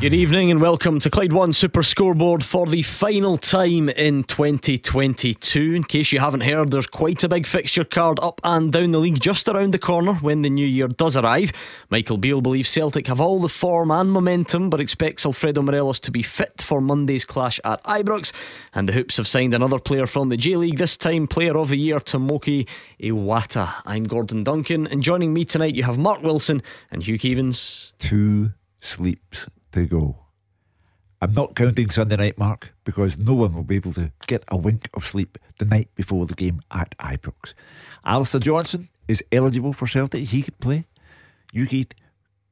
Good evening and welcome to Clyde One Super Scoreboard for the final time in 2022. In case you haven't heard, there's quite a big fixture card up and down the league just around the corner when the new year does arrive. Michael Beale believes Celtic have all the form and momentum, but expects Alfredo Morelos to be fit for Monday's clash at Ibrox. And the Hoops have signed another player from the J League, this time Player of the Year Tomoki Iwata. I'm Gordon Duncan, and joining me tonight you have Mark Wilson and Hugh Keevins. Two sleeps to go. I'm not counting Sunday night, Mark, because no one will be able to get a wink of sleep the night before the game at Ibrox. Alistair Johnston is eligible for Celtic. He could play. Yuki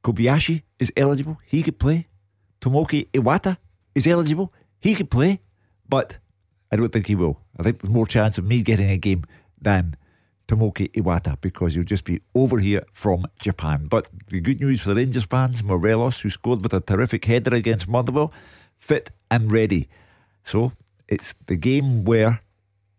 Kobayashi is eligible. He could play. Tomoki Iwata is eligible. He could play. But I don't think he will. I think there's more chance of me getting a game than Tomoki Iwata because he'll just be over here from Japan. But the good news for the Rangers fans, Morelos, who scored with a terrific header against Motherwell, fit and ready. So it's the game where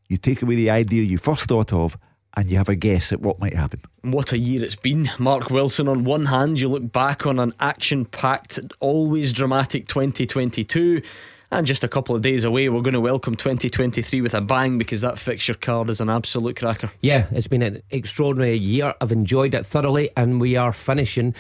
you take away the idea you first thought of and you have a guess at what might happen. What a year it's been. Mark Wilson, on one hand, you look back on an action packed, always dramatic 2022. And just a couple of days away, we're going to welcome 2023 with a bang because that fixture card is an absolute cracker. Yeah, it's been an extraordinary year. I've enjoyed it thoroughly, and we are finishing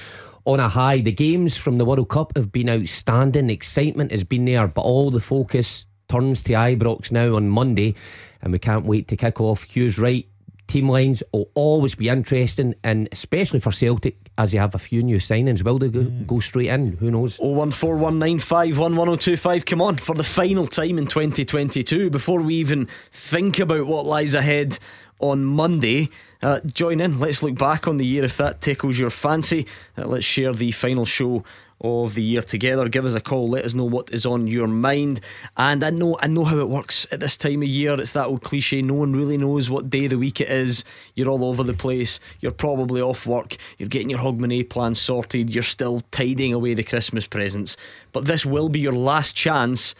on a high. The games from the World Cup have been outstanding. The Excitement has been there, but all the focus turns to Ibrox now on Monday, and we can't wait to kick off. Hugh's right team lines will always be interesting, and especially for Celtic, as you have a few new signings. Will they go, mm. go straight in? Who knows? 01419511025. Come on, for the final time in 2022, before we even think about what lies ahead on Monday. Uh, join in. Let's look back on the year if that tickles your fancy. Uh, let's share the final show of the year together. Give us a call. Let us know what is on your mind. And I know I know how it works at this time of year. It's that old cliche. No one really knows what day of the week it is. You're all over the place. You're probably off work. You're getting your Hogmanay plan sorted. You're still tidying away the Christmas presents. But this will be your last chance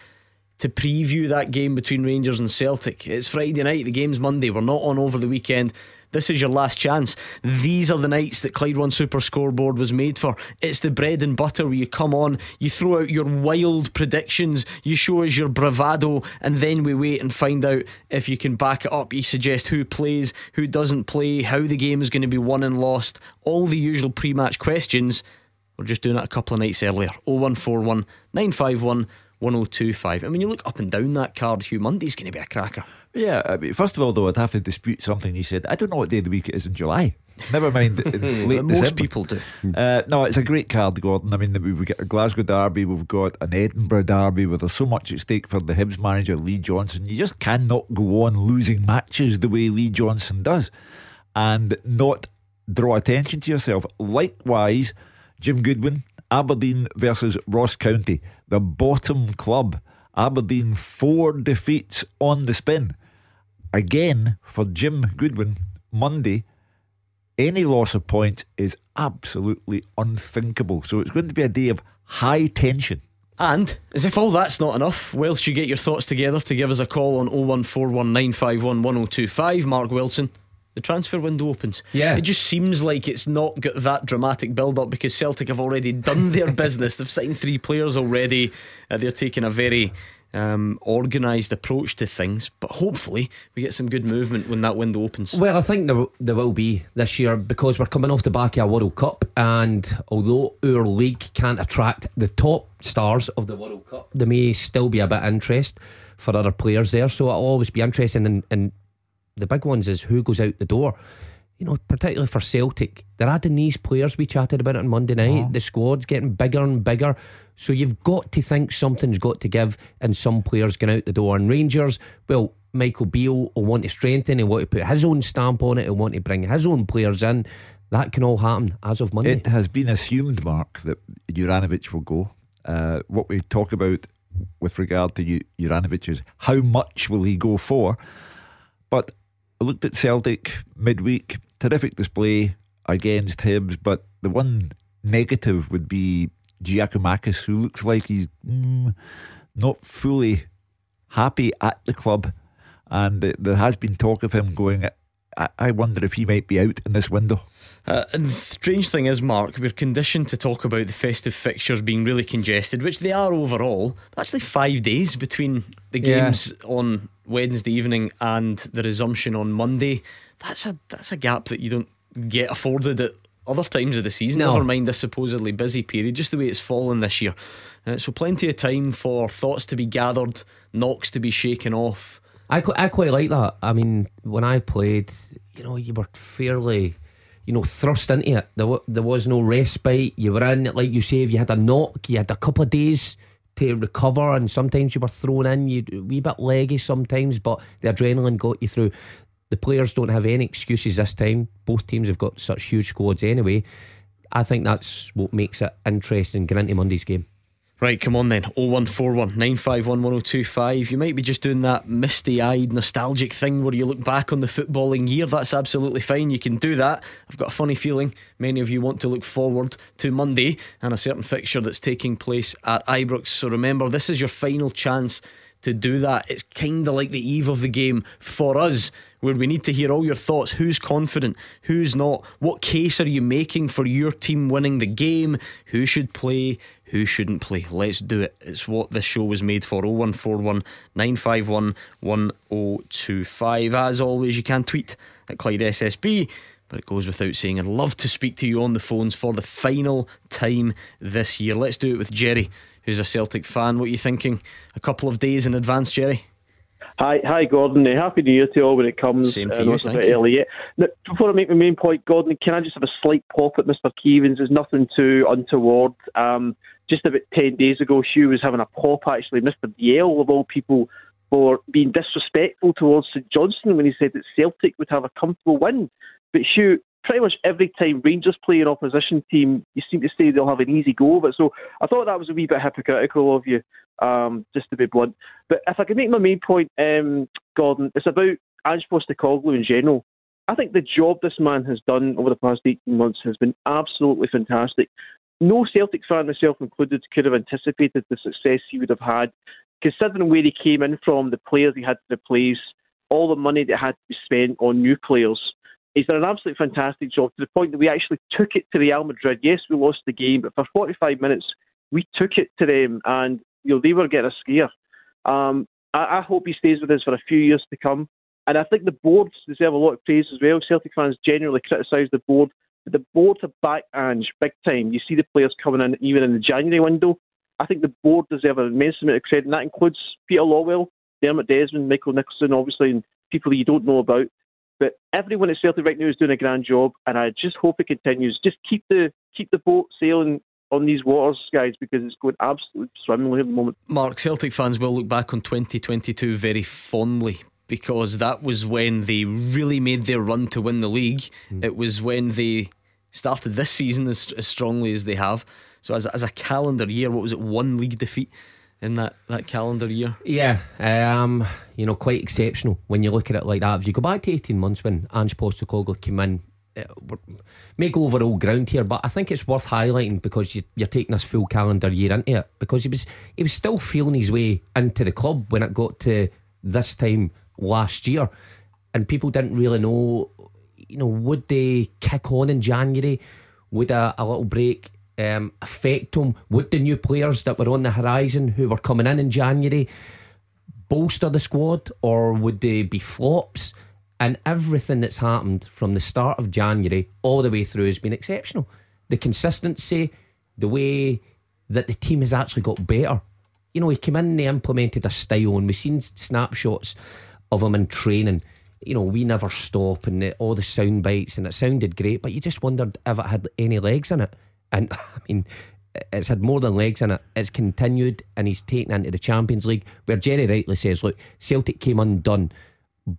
to preview that game between Rangers and Celtic. It's Friday night. The game's Monday. We're not on over the weekend. This is your last chance. These are the nights that Clyde One Super Scoreboard was made for. It's the bread and butter where you come on, you throw out your wild predictions, you show us your bravado, and then we wait and find out if you can back it up. You suggest who plays, who doesn't play, how the game is going to be won and lost, all the usual pre match questions. We're just doing it a couple of nights earlier. 0141 951 1025. And when you look up and down that card, Hugh Monday's going to be a cracker. Yeah, I mean, first of all, though, I'd have to dispute something you said. I don't know what day of the week it is in July. Never mind late Most December. people do. Uh, no, it's a great card, Gordon. I mean, we've got a Glasgow Derby, we've got an Edinburgh Derby where there's so much at stake for the Hibs manager, Lee Johnson. You just cannot go on losing matches the way Lee Johnson does and not draw attention to yourself. Likewise, Jim Goodwin, Aberdeen versus Ross County, the bottom club. Aberdeen, four defeats on the spin again for Jim Goodwin Monday. Any loss of points is absolutely unthinkable. So it's going to be a day of high tension. And as if all that's not enough, whilst you get your thoughts together to give us a call on 01419511025, Mark Wilson, the transfer window opens. Yeah. It just seems like it's not got that dramatic build up because Celtic have already done their business. They've signed three players already. Uh, they're taking a very um, organised approach to things. But hopefully, we get some good movement when that window opens. Well, I think there, there will be this year because we're coming off the back of a World Cup, and although our league can't attract the top stars of the World Cup, there may still be a bit of interest for other players there. So it'll always be interesting. And, and the big ones is who goes out the door. You know, particularly for Celtic, they're adding these players we chatted about it on Monday night. Oh. The squad's getting bigger and bigger. So you've got to think something's got to give, and some players going out the door. And Rangers, well, Michael Beale will want to strengthen, he'll want to put his own stamp on it, he'll want to bring his own players in. That can all happen as of Monday. It has been assumed, Mark, that Juranovic will go. Uh, what we talk about with regard to Juranovic is how much will he go for? But I looked at Celtic midweek, terrific display against Hibs, but the one negative would be Giakoumakis, who looks like he's mm, not fully happy at the club, and there has been talk of him going. I wonder if he might be out in this window. Uh, and the strange thing is, Mark, we're conditioned to talk about the festive fixtures being really congested, which they are overall. Actually, five days between the games yeah. on Wednesday evening and the resumption on Monday. That's a that's a gap that you don't get afforded at other times of the season. No. Never mind this supposedly busy period, just the way it's fallen this year. Uh, so plenty of time for thoughts to be gathered, knocks to be shaken off. I, I quite like that. I mean, when I played, you know, you were fairly, you know, thrust into it. There, there was no respite. You were in, like you say, if you had a knock, you had a couple of days to recover, and sometimes you were thrown in. You a wee bit leggy sometimes, but the adrenaline got you through. The players don't have any excuses this time. Both teams have got such huge squads anyway. I think that's what makes it interesting going into Monday's game. Right, come on then. 0141 951 1025. You might be just doing that misty eyed, nostalgic thing where you look back on the footballing year. That's absolutely fine. You can do that. I've got a funny feeling many of you want to look forward to Monday and a certain fixture that's taking place at Ibrox. So remember, this is your final chance to do that. It's kind of like the eve of the game for us, where we need to hear all your thoughts. Who's confident? Who's not? What case are you making for your team winning the game? Who should play? Who shouldn't play? Let's do it. It's what this show was made for. 0141 951 1025. As always, you can tweet at Clyde SSB. But it goes without saying, I'd love to speak to you on the phones for the final time this year. Let's do it with Jerry who's a Celtic fan. What are you thinking? A couple of days in advance, Jerry? Hi, hi, Gordon. Uh, happy New Year to you all when it comes. Same to uh, you, thank you. Now, before I make my main point, Gordon, can I just have a slight pop at Mr. Keevins? There's nothing too untoward. Um, just about 10 days ago, Hugh was having a pop, actually. Mr. Yale, of all people, for being disrespectful towards St Johnstone when he said that Celtic would have a comfortable win. But Hugh, pretty much every time Rangers play an opposition team, you seem to say they'll have an easy go of it. So I thought that was a wee bit hypocritical of you, um, just to be blunt. But if I could make my main point, um, Gordon, it's about Ange Postecoglou in general. I think the job this man has done over the past 18 months has been absolutely fantastic. No Celtic fan, myself included, could have anticipated the success he would have had, considering where he came in from, the players he had to replace, all the money that had to be spent on new players. He's done an absolutely fantastic job to the point that we actually took it to Real Madrid. Yes, we lost the game, but for 45 minutes, we took it to them and you know they were getting a scare. Um, I, I, hope he stays with us for a few years to come. And I think the board deserve a lot of praise as well. Celtic fans generally criticise the board, but the board have backed Ange big time. You see the players coming in even in the January window. I think the board deserve an immense amount of credit, and that includes Peter Lawwell, Dermot Desmond, Michael Nicholson, obviously, and people you don't know about. But everyone at Celtic right now is doing a grand job, and I just hope it continues. Just keep the keep the boat sailing on these waters, guys, because it's going absolutely swimmingly at the moment. Mark, Celtic fans will look back on 2022 very fondly because that was when they really made their run to win the league. Mm. It was when they started this season as, as strongly as they have. So, as, as a calendar year, what was it? One league defeat in that, that calendar year. Yeah, um, you know, quite exceptional when you look at it like that. If you go back to 18 months when Ange Postecoglou came in, may go over all ground here, but I think it's worth highlighting because you, are taking this full calendar year into it because he was he was still feeling his way into the club when it got to this time last year, and people didn't really know, you know, would they kick on in January? Would a, a little break um, affect him? Would the new players that were on the horizon who were coming in in January bolster the squad or would they be flops? And everything that's happened from the start of January all the way through has been exceptional. The consistency, the way that the team has actually got better. You know, he came in and he implemented a style, and we've seen snapshots of him in training. You know, we never stop, and the, all the sound bites, and it sounded great, but you just wondered if it had any legs in it. And I mean, it's had more than legs in it. It's continued, and he's taken into the Champions League, where Jerry rightly says, "Look, Celtic came undone,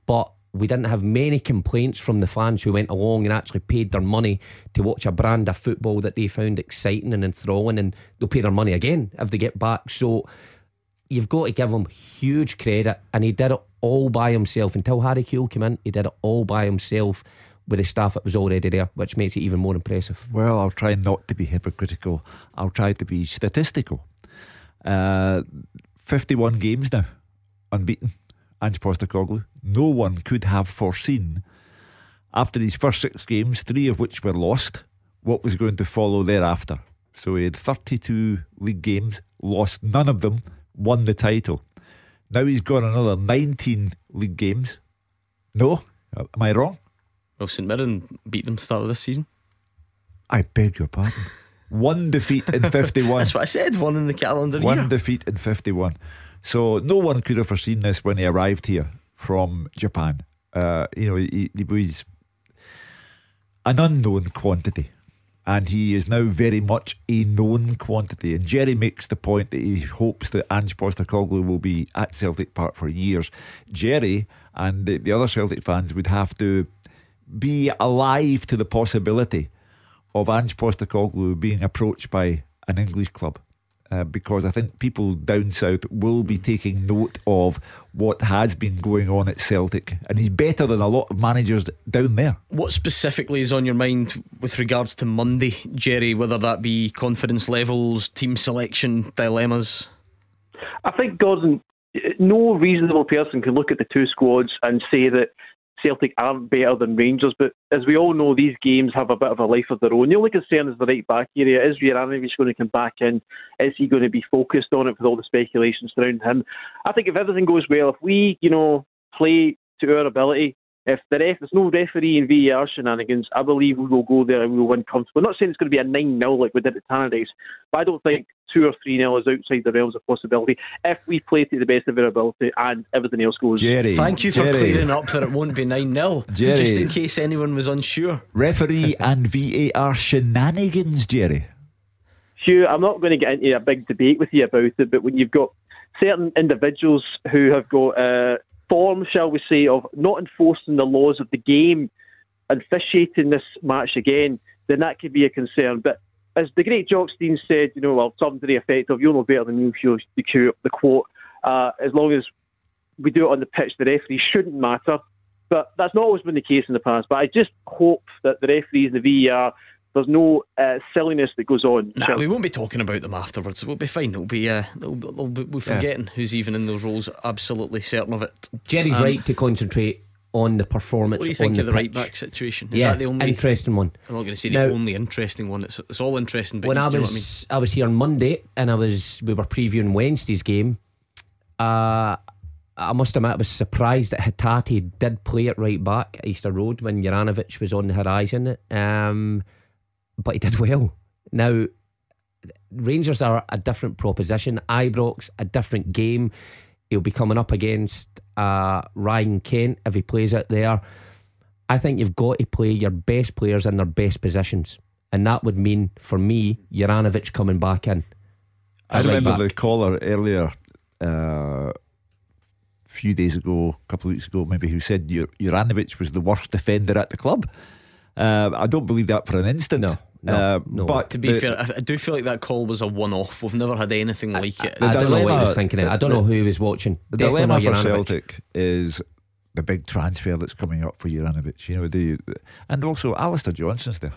but." We didn't have many complaints from the fans who went along and actually paid their money to watch a brand of football that they found exciting and enthralling, and they'll pay their money again if they get back. So you've got to give him huge credit, and he did it all by himself until Harry Kewell came in. He did it all by himself with the staff that was already there, which makes it even more impressive. Well, I'll try not to be hypocritical. I'll try to be statistical. Uh, 51 games now, unbeaten. Ange Postecoglou. No one could have foreseen, after these first six games, three of which were lost, what was going to follow thereafter. So he had 32 league games, lost none of them, won the title. Now he's got another 19 league games. No? Am I wrong? Well, St Mirren beat them start of this season. I beg your pardon. one defeat in 51. That's what I said, one in the calendar One year. defeat in 51. So no one could have foreseen this when he arrived here from Japan. Uh, you know, he, he was an unknown quantity. And he is now very much a known quantity. And Jerry makes the point that he hopes that Ange Postecoglou will be at Celtic Park for years. Jerry and the, the other Celtic fans would have to be alive to the possibility of Ange Postecoglou being approached by an English club. Uh, because I think people down south will be taking note of what has been going on at Celtic, and he's better than a lot of managers down there. What specifically is on your mind with regards to Monday, Jerry? Whether that be confidence levels, team selection dilemmas? I think Gordon, no reasonable person can look at the two squads and say that Celtic aren't better than Rangers, but as we all know, these games have a bit of a life of their own. The only concern is the right back area. Is Juranovic going to come back in? Is he going to be focused on it with all the speculations around him? I think if everything goes well, if we, you know, play to our ability, if the ref, there's no referee and VAR shenanigans, I believe we will go there and we will win comfortably. I'm not saying it's going to be a 9 0 like we did at Tannadice, but I don't think 2 or 3 0 is outside the realms of possibility if we play to the best of our ability and everything else goes. Jerry. Thank you for Jerry, clearing up that it won't be 9 0. Jerry. Just in case anyone was unsure. Referee and VAR shenanigans, Jerry. Hugh, I'm not going to get into a big debate with you about it, but when you've got certain individuals who have got uh, form, shall we say, of not enforcing the laws of the game and officiating this match again, then that could be a concern. But as the great Jock Stein said, you know, well, something to the effect of, you'll know better than you, Hugh, the, the quote, uh, as long as we do it on the pitch, the referee shouldn't matter. But that's not always been the case in the past. But I just hope that the referees and the VAR there's no uh, silliness that goes on. Nah, we won't be talking about them afterwards. We'll be fine. It'll be, uh, it'll, it'll be we're forgetting yeah. who's even in those roles. Absolutely certain of it. Jerry's um, right to concentrate on the performance. What do you think of the, the right back situation? Is yeah, that the only interesting one? I'm not going to say the only interesting one. It's, it's all interesting. But when you, I was I, mean? I, was here on Monday and I was we were previewing Wednesday's game. Uh, I must admit, I was surprised that Hatate did play it right back at Easter Road when Juranovic was on the horizon. Um, but he did well. Now, Rangers are a different proposition. Ibrox, a different game. He'll be coming up against uh, Ryan Kent if he plays out there. I think you've got to play your best players in their best positions. And that would mean, for me, Juranovic coming back in. I remember the caller earlier, uh, a few days ago, a couple of weeks ago, maybe, who said Juranovic was the worst defender at the club. Uh, I don't believe that for an instant. No. No, uh, no. But to be the, fair, I do feel like that call was a one-off. We've never had anything I, like it. I, I don't know what he was thinking. The, I don't know who he was watching. The Definitely dilemma for Celtic is the big transfer that's coming up for Juranovic. You know, the and also Alistair Johnston's there.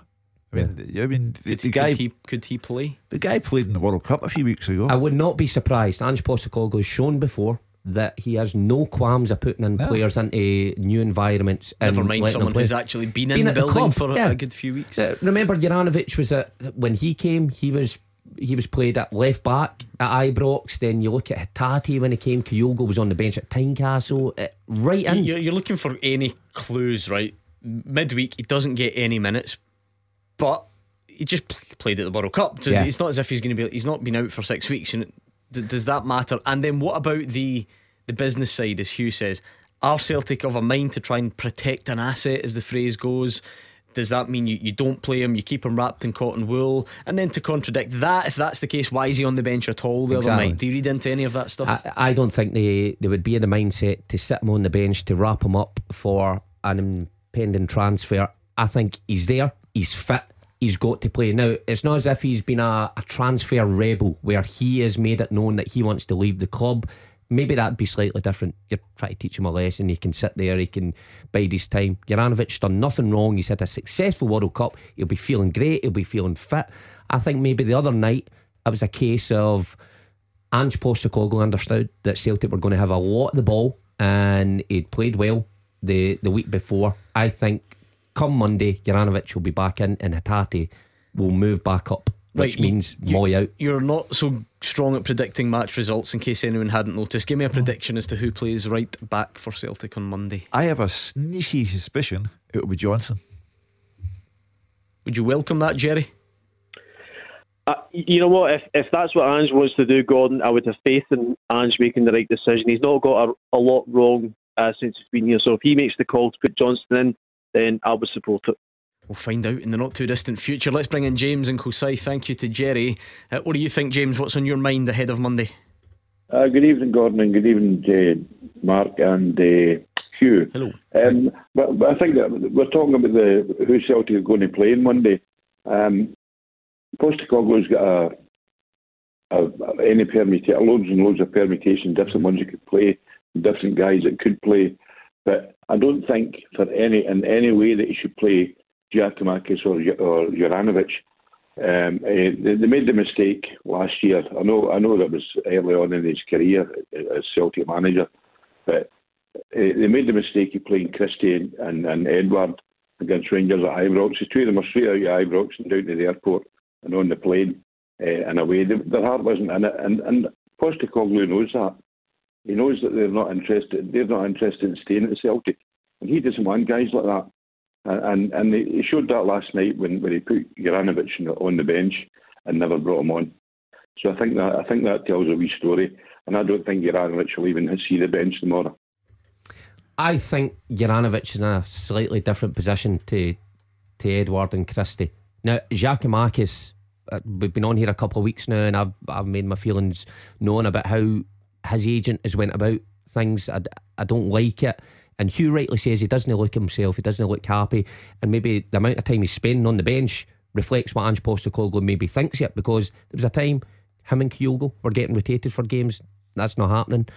I mean, yeah. I mean, the, could, the guy could he, could he play? The guy played in the World Cup a few weeks ago. I would not be surprised. Ange Postecoglou has shown before that he has no qualms of putting in players into new environments. Never mind someone who's actually been, been in the building the for yeah. a good few weeks. Uh, remember, Juranovic was at when he came. He was he was played at left back at Ibrox. Then you look at Hatate when he came. Kyogo was on the bench at Tynecastle. Uh, right in. You're, you're looking for any clues, right? Midweek, he doesn't get any minutes, but he just played at the World Cup. So yeah. it's not as if he's going to be. He's not been out for six weeks. And D- does that matter? And then what about the the business side, as Hugh says? Are Celtic of a mind to try and protect an asset, as the phrase goes? Does that mean you, you don't play him, you keep him wrapped in cotton wool? And then to contradict that, if that's the case, why is he on the bench at all the exactly. other night? Do you read into any of that stuff? I, I don't think they, they would be in the mindset to sit him on the bench to wrap him up for an impending transfer. I think he's there, he's fit, he's got to play. Now, it's not as if he's been a, a transfer rebel where he has made it known that he wants to leave the club. maybe that'd be slightly different. You're trying to teach him a lesson. He can sit there, he can bide his time. Juranovic's done nothing wrong. He's had a successful World Cup. He'll be feeling great. He'll be feeling fit. I think maybe the other night it was a case of Ange Postecoglou understood that Celtic were going to have a lot of the ball, and he'd played well the the week before. I think come Monday, Juranovic will be back in, and Hatate will move back up which right, means you, Mooy out. You're not so strong at predicting match results, in case anyone hadn't noticed. Give me a prediction as to who plays right back for Celtic on Monday. I have a sneaky suspicion it will be Johnston. Would you welcome that, Jerry? Uh, you know what? If if that's what Ange wants to do, Gordon, I would have faith in Ange making the right decision. He's not got a, a lot wrong uh, since he's been here. So if he makes the call to put Johnston in, then I would support it. We'll find out in the not too distant future. Let's bring in James and Kosai. Thank you to Jerry. Uh, what do you think, James? What's on your mind ahead of Monday? Uh, good evening, Gordon, and good evening, uh, Mark and uh, Hugh. Hello. Um, but, but, I think that we're talking about the who Celtic are going to play on Monday. Um, Postecoglou's got a, a, a any permutation, loads and loads of permutations, different ones you could play, different guys that could play. But I don't think for any in any way that he should play Giakoumakis or, or Juranovic. Um, uh, they, they, made the mistake last year. I know, I know that was early on in his career as Celtic manager, but uh, they made the mistake of playing Christie and, and Edouard against Rangers at Ibrox. The two of them were straight out of Ibrox and down to the airport and on the plane uh, and away. their heart wasn't in it, and and Postecoglou knows that. He knows that they're not interested. They're not interested in staying at Celtic, and he doesn't want guys like that. And and he showed that last night when, when he put Juranovic on the bench and never brought him on. So I think that I think that tells a wee story. And I don't think Juranovic will even see the bench tomorrow. I think Juranovic is in a slightly different position to to Edouard and Christie. Now, Giakoumakis, uh, we've been on here a couple of weeks now, and I've I've made my feelings known about how his agent has went about things. I, I don't like it. And Hugh rightly says he doesn't look himself, he doesn't look happy, and maybe the amount of time he's spending on the bench reflects what Ange Postecoglou maybe thinks it because there was a time him and Kyogo were getting rotated for games. That's not happening.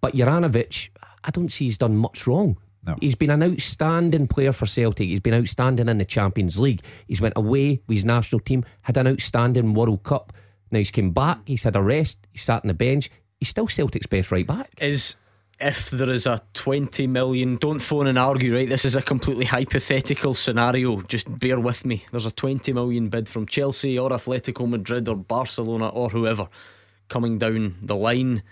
But Juranovic, I don't see he's done much wrong. No. He's been an outstanding player for Celtic. He's been outstanding in the Champions League. He's went away with his national team, had an outstanding World Cup. Now he's came back. He's had a rest. He sat on the bench. He's still Celtic's best right back. Is if there is a 20 million, don't phone and argue, right? This is a completely hypothetical scenario. Just bear with me. There's a 20 million bid from Chelsea or Atletico Madrid or Barcelona or whoever coming down the line.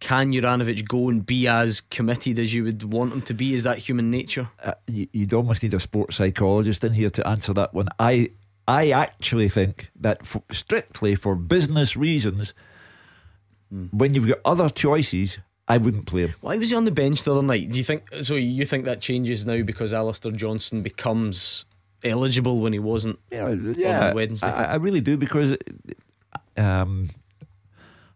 Can Juranovic go and be as committed as you would want him to be? Is that human nature? Uh, you'd almost need a sports psychologist in here to answer that one. I I actually think that for, strictly for business reasons, mm. when you've got other choices, I wouldn't play him. Why was he on the bench the other night? Do you think so? You think that changes now because Alistair Johnston becomes eligible when he wasn't? Yeah, yeah. On Wednesday, I, I really do because um,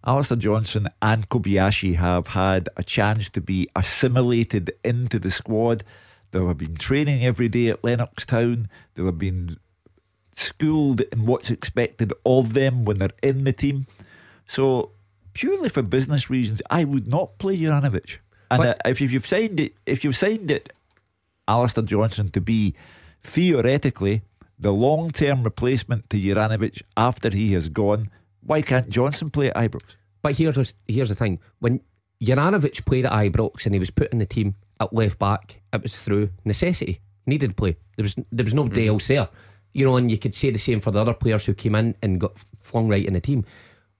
Alistair Johnston and Kobayashi have had a chance to be assimilated into the squad. They have been training every day at Lennoxtown. They have been schooled in what's expected of them when they're in the team. So purely for business reasons, I would not play Juranovic. And uh, if you've signed it, if you've signed it, Alistair Johnston to be theoretically the long-term replacement to Juranovic after he has gone, why can't Johnston play at Ibrox? But here's here's the thing: when Juranovic played at Ibrox and he was put in the team at left back, it was through necessity. He needed to play. There was there was nobody mm-hmm. else there, you know. And you could say the same for the other players who came in and got flung right in the team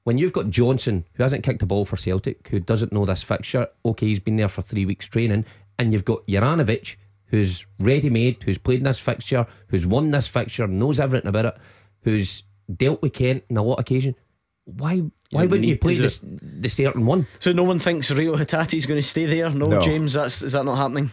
when you've got Johnston, who hasn't kicked a ball for Celtic, who doesn't know this fixture, okay, he's been there for three weeks training, and you've got Juranovic, who's ready made, who's played in this fixture, who's won this fixture, knows everything about it, who's dealt with Kent on a lot of occasion. Why why you wouldn't you play the, the certain one? So no one thinks Reo Hatate is going to stay there? No, no. James, that's is that not happening?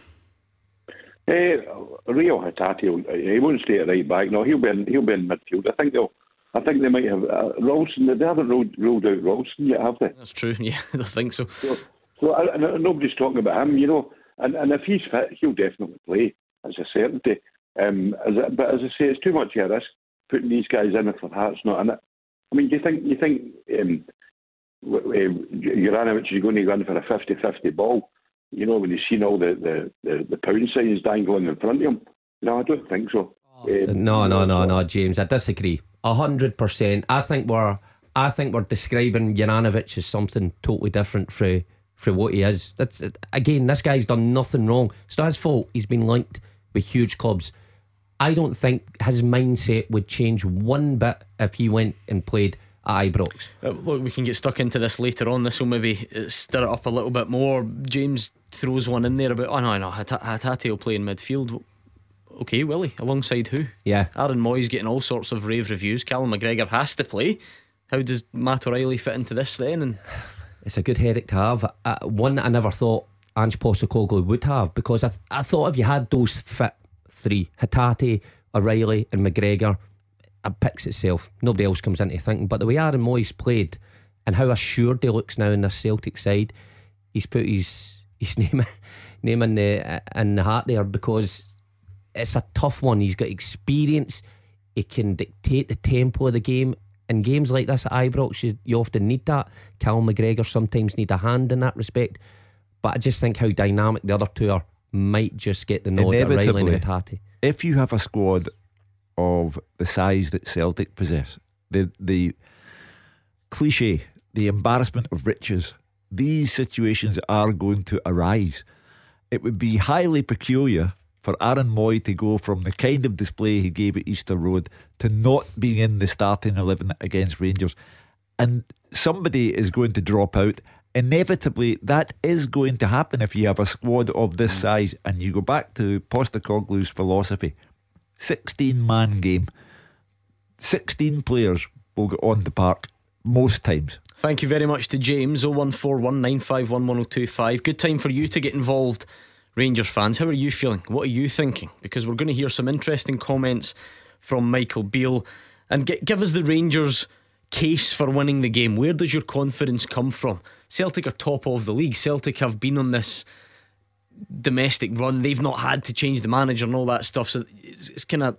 Uh, Reo Hatate, he won't stay at right back. No, he'll be in, he'll be in midfield. I think they'll I think they might have uh, Ralston. They haven't ruled, ruled out Ralston yet, have they? That's true. Yeah, I think so. So, so I, nobody's talking about him, you know. And and if he's fit, he'll definitely play as a certainty. Um, as a, but as I say, it's too much of a risk putting these guys in if their heart's not in it. I mean, do you think you think um, Juranovic is going to run for a 50-50 ball. You know, when you've seen all the, the, the, the pound signs dangling in front of him. No, I don't think so. Um, no, no, no, no, James. I disagree. A hundred percent. I think we're I think we're describing Juranovic as something totally different from for what he is. That's again, this guy's done nothing wrong. It's not his fault. He's been linked with huge clubs. I don't think his mindset would change one bit if he went and played at Ibrox. Uh, look, we can get stuck into this later on. This will maybe uh, stir it up a little bit more. James throws one in there about, oh no, no, Hatate will play in midfield. Okay, Willie, alongside who? Yeah. Aaron Mooy's getting all sorts of rave reviews. Callum McGregor has to play. How does Matt O'Riley fit into this then? And it's a good headache to have. Uh, one I never thought Ange Postecoglou would have because I, th- I thought if you had those fit three, Hatate, O'Reilly, and McGregor, it picks itself. Nobody else comes into thinking. But the way Aaron Mooy's played and how assured he looks now in the Celtic side, he's put his his name name in the in the hat there because it's a tough one. He's got experience. He can dictate the tempo of the game in games like this at Ibrox, you, you often need that. Cal McGregor sometimes need a hand in that respect. But I just think how dynamic the other two are might just get the nod O'Riley and. If you have a squad of the size that Celtic possess, the the cliche, the embarrassment of riches, these situations are going to arise. It would be highly peculiar for Aaron Mooy to go from the kind of display he gave at Easter Road to not being in the starting 11 against Rangers. And somebody is going to drop out. Inevitably, that is going to happen if you have a squad of this size. And you go back to Postecoglou's philosophy 16 man game, 16 players will get on the park most times. Thank you very much to James 01419511025. Good time for you to get involved Rangers fans, how are you feeling? What are you thinking? Because we're going to hear some interesting comments from Michael Beale and get, give us the Rangers' case for winning the game. Where does your confidence come from? Celtic are top of the league. Celtic have been on this domestic run. They've not had to change the manager and all that stuff. So it's, it's kind of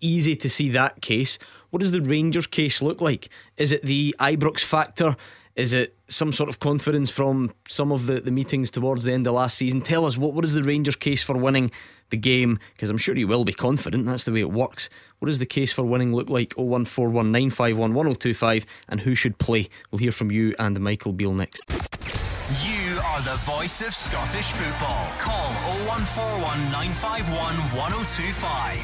easy to see that case. What does the Rangers case look like? Is it the Ibrox factor? Is it some sort of confidence from some of the, the meetings towards the end of last season? Tell us what, what is the Rangers case for winning the game? Because I'm sure you will be confident. That's the way it works. What does the case for winning look like? 01419511025 and who should play? We'll hear from you and Michael Beale next. You are the voice of Scottish football. Call 0141 951 1025.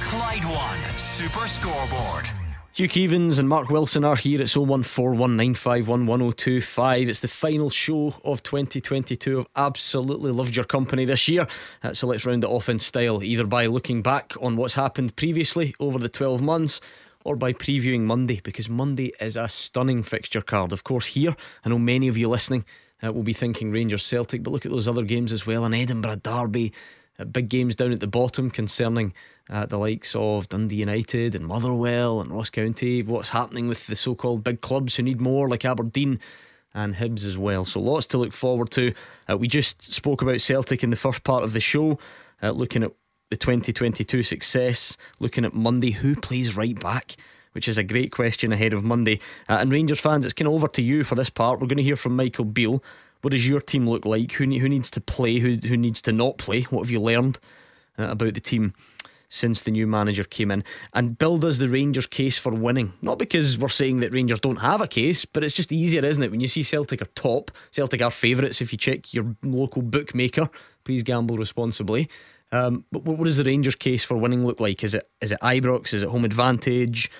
Clyde One Super Scoreboard. Hugh Keevins and Mark Wilson are here. It's 01419511025. It's the final show of 2022. I've absolutely loved your company this year. Uh, so let's round it off in style, either by looking back on what's happened previously over the 12 months or by previewing Monday, because Monday is a stunning fixture card. Of course, here, I know many of you listening uh, will be thinking Rangers Celtic, but look at those other games as well. An Edinburgh Derby, uh, big games down at the bottom concerning uh, the likes of Dundee United and Motherwell and Ross County. What's happening with the so called big clubs who need more, like Aberdeen and Hibs as well. So lots to look forward to. Uh, we just spoke about Celtic in the first part of the show, uh, looking at the 2022 success, looking at Monday, who plays right back? Which is a great question ahead of Monday. Uh, and Rangers fans, it's kind of over to you for this part. We're going to hear from Michael Beale. What does your team look like? Who, who needs to play? Who, who needs to not play? What have you learned uh, about the team? Since the new manager came in and build us the Rangers case for winning. Not because we're saying that Rangers don't have a case, but it's just easier, isn't it? When you see Celtic are top, Celtic are favourites if you check your local bookmaker. Please gamble responsibly. Um, but what does the Rangers case for winning look like? Is it is it Ibrox? Is it home advantage?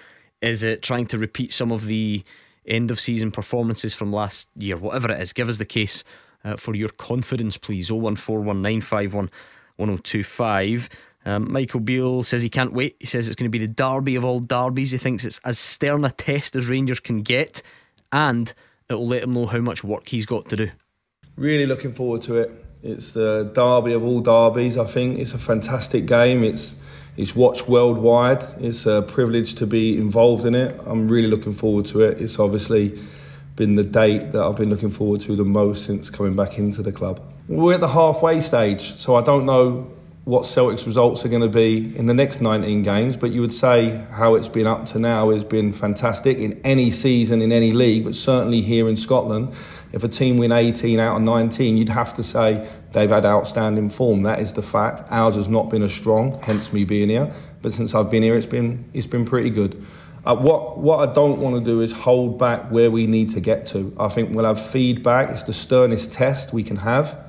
Is it trying to repeat some of the end of season performances from last year? Whatever it is, give us the case uh, for your confidence, please. 01419511025. Um, Michael Beale says he can't wait. He says it's going to be the derby of all derbies. He thinks it's as stern a test as Rangers can get, and it will let him know how much work he's got to do. Really looking forward to it. It's the derby of all derbies. I think it's a fantastic game. It's it's watched worldwide. It's a privilege to be involved in it. I'm really looking forward to it. It's obviously been the date that I've been looking forward to the most since coming back into the club. We're at the halfway stage, so I don't know what Celtic's results are going to be in the next 19 games, but you would say how it's been up to now has been fantastic in any season, in any league, but certainly here in Scotland. If a team win 18 out of 19, you'd have to say they've had outstanding form. That is the fact. Ours has not been as strong, hence me being here. But since I've been here, it's been it's been pretty good. Uh, what what I don't want to do is hold back where we need to get to. I think we'll have feedback. It's the sternest test we can have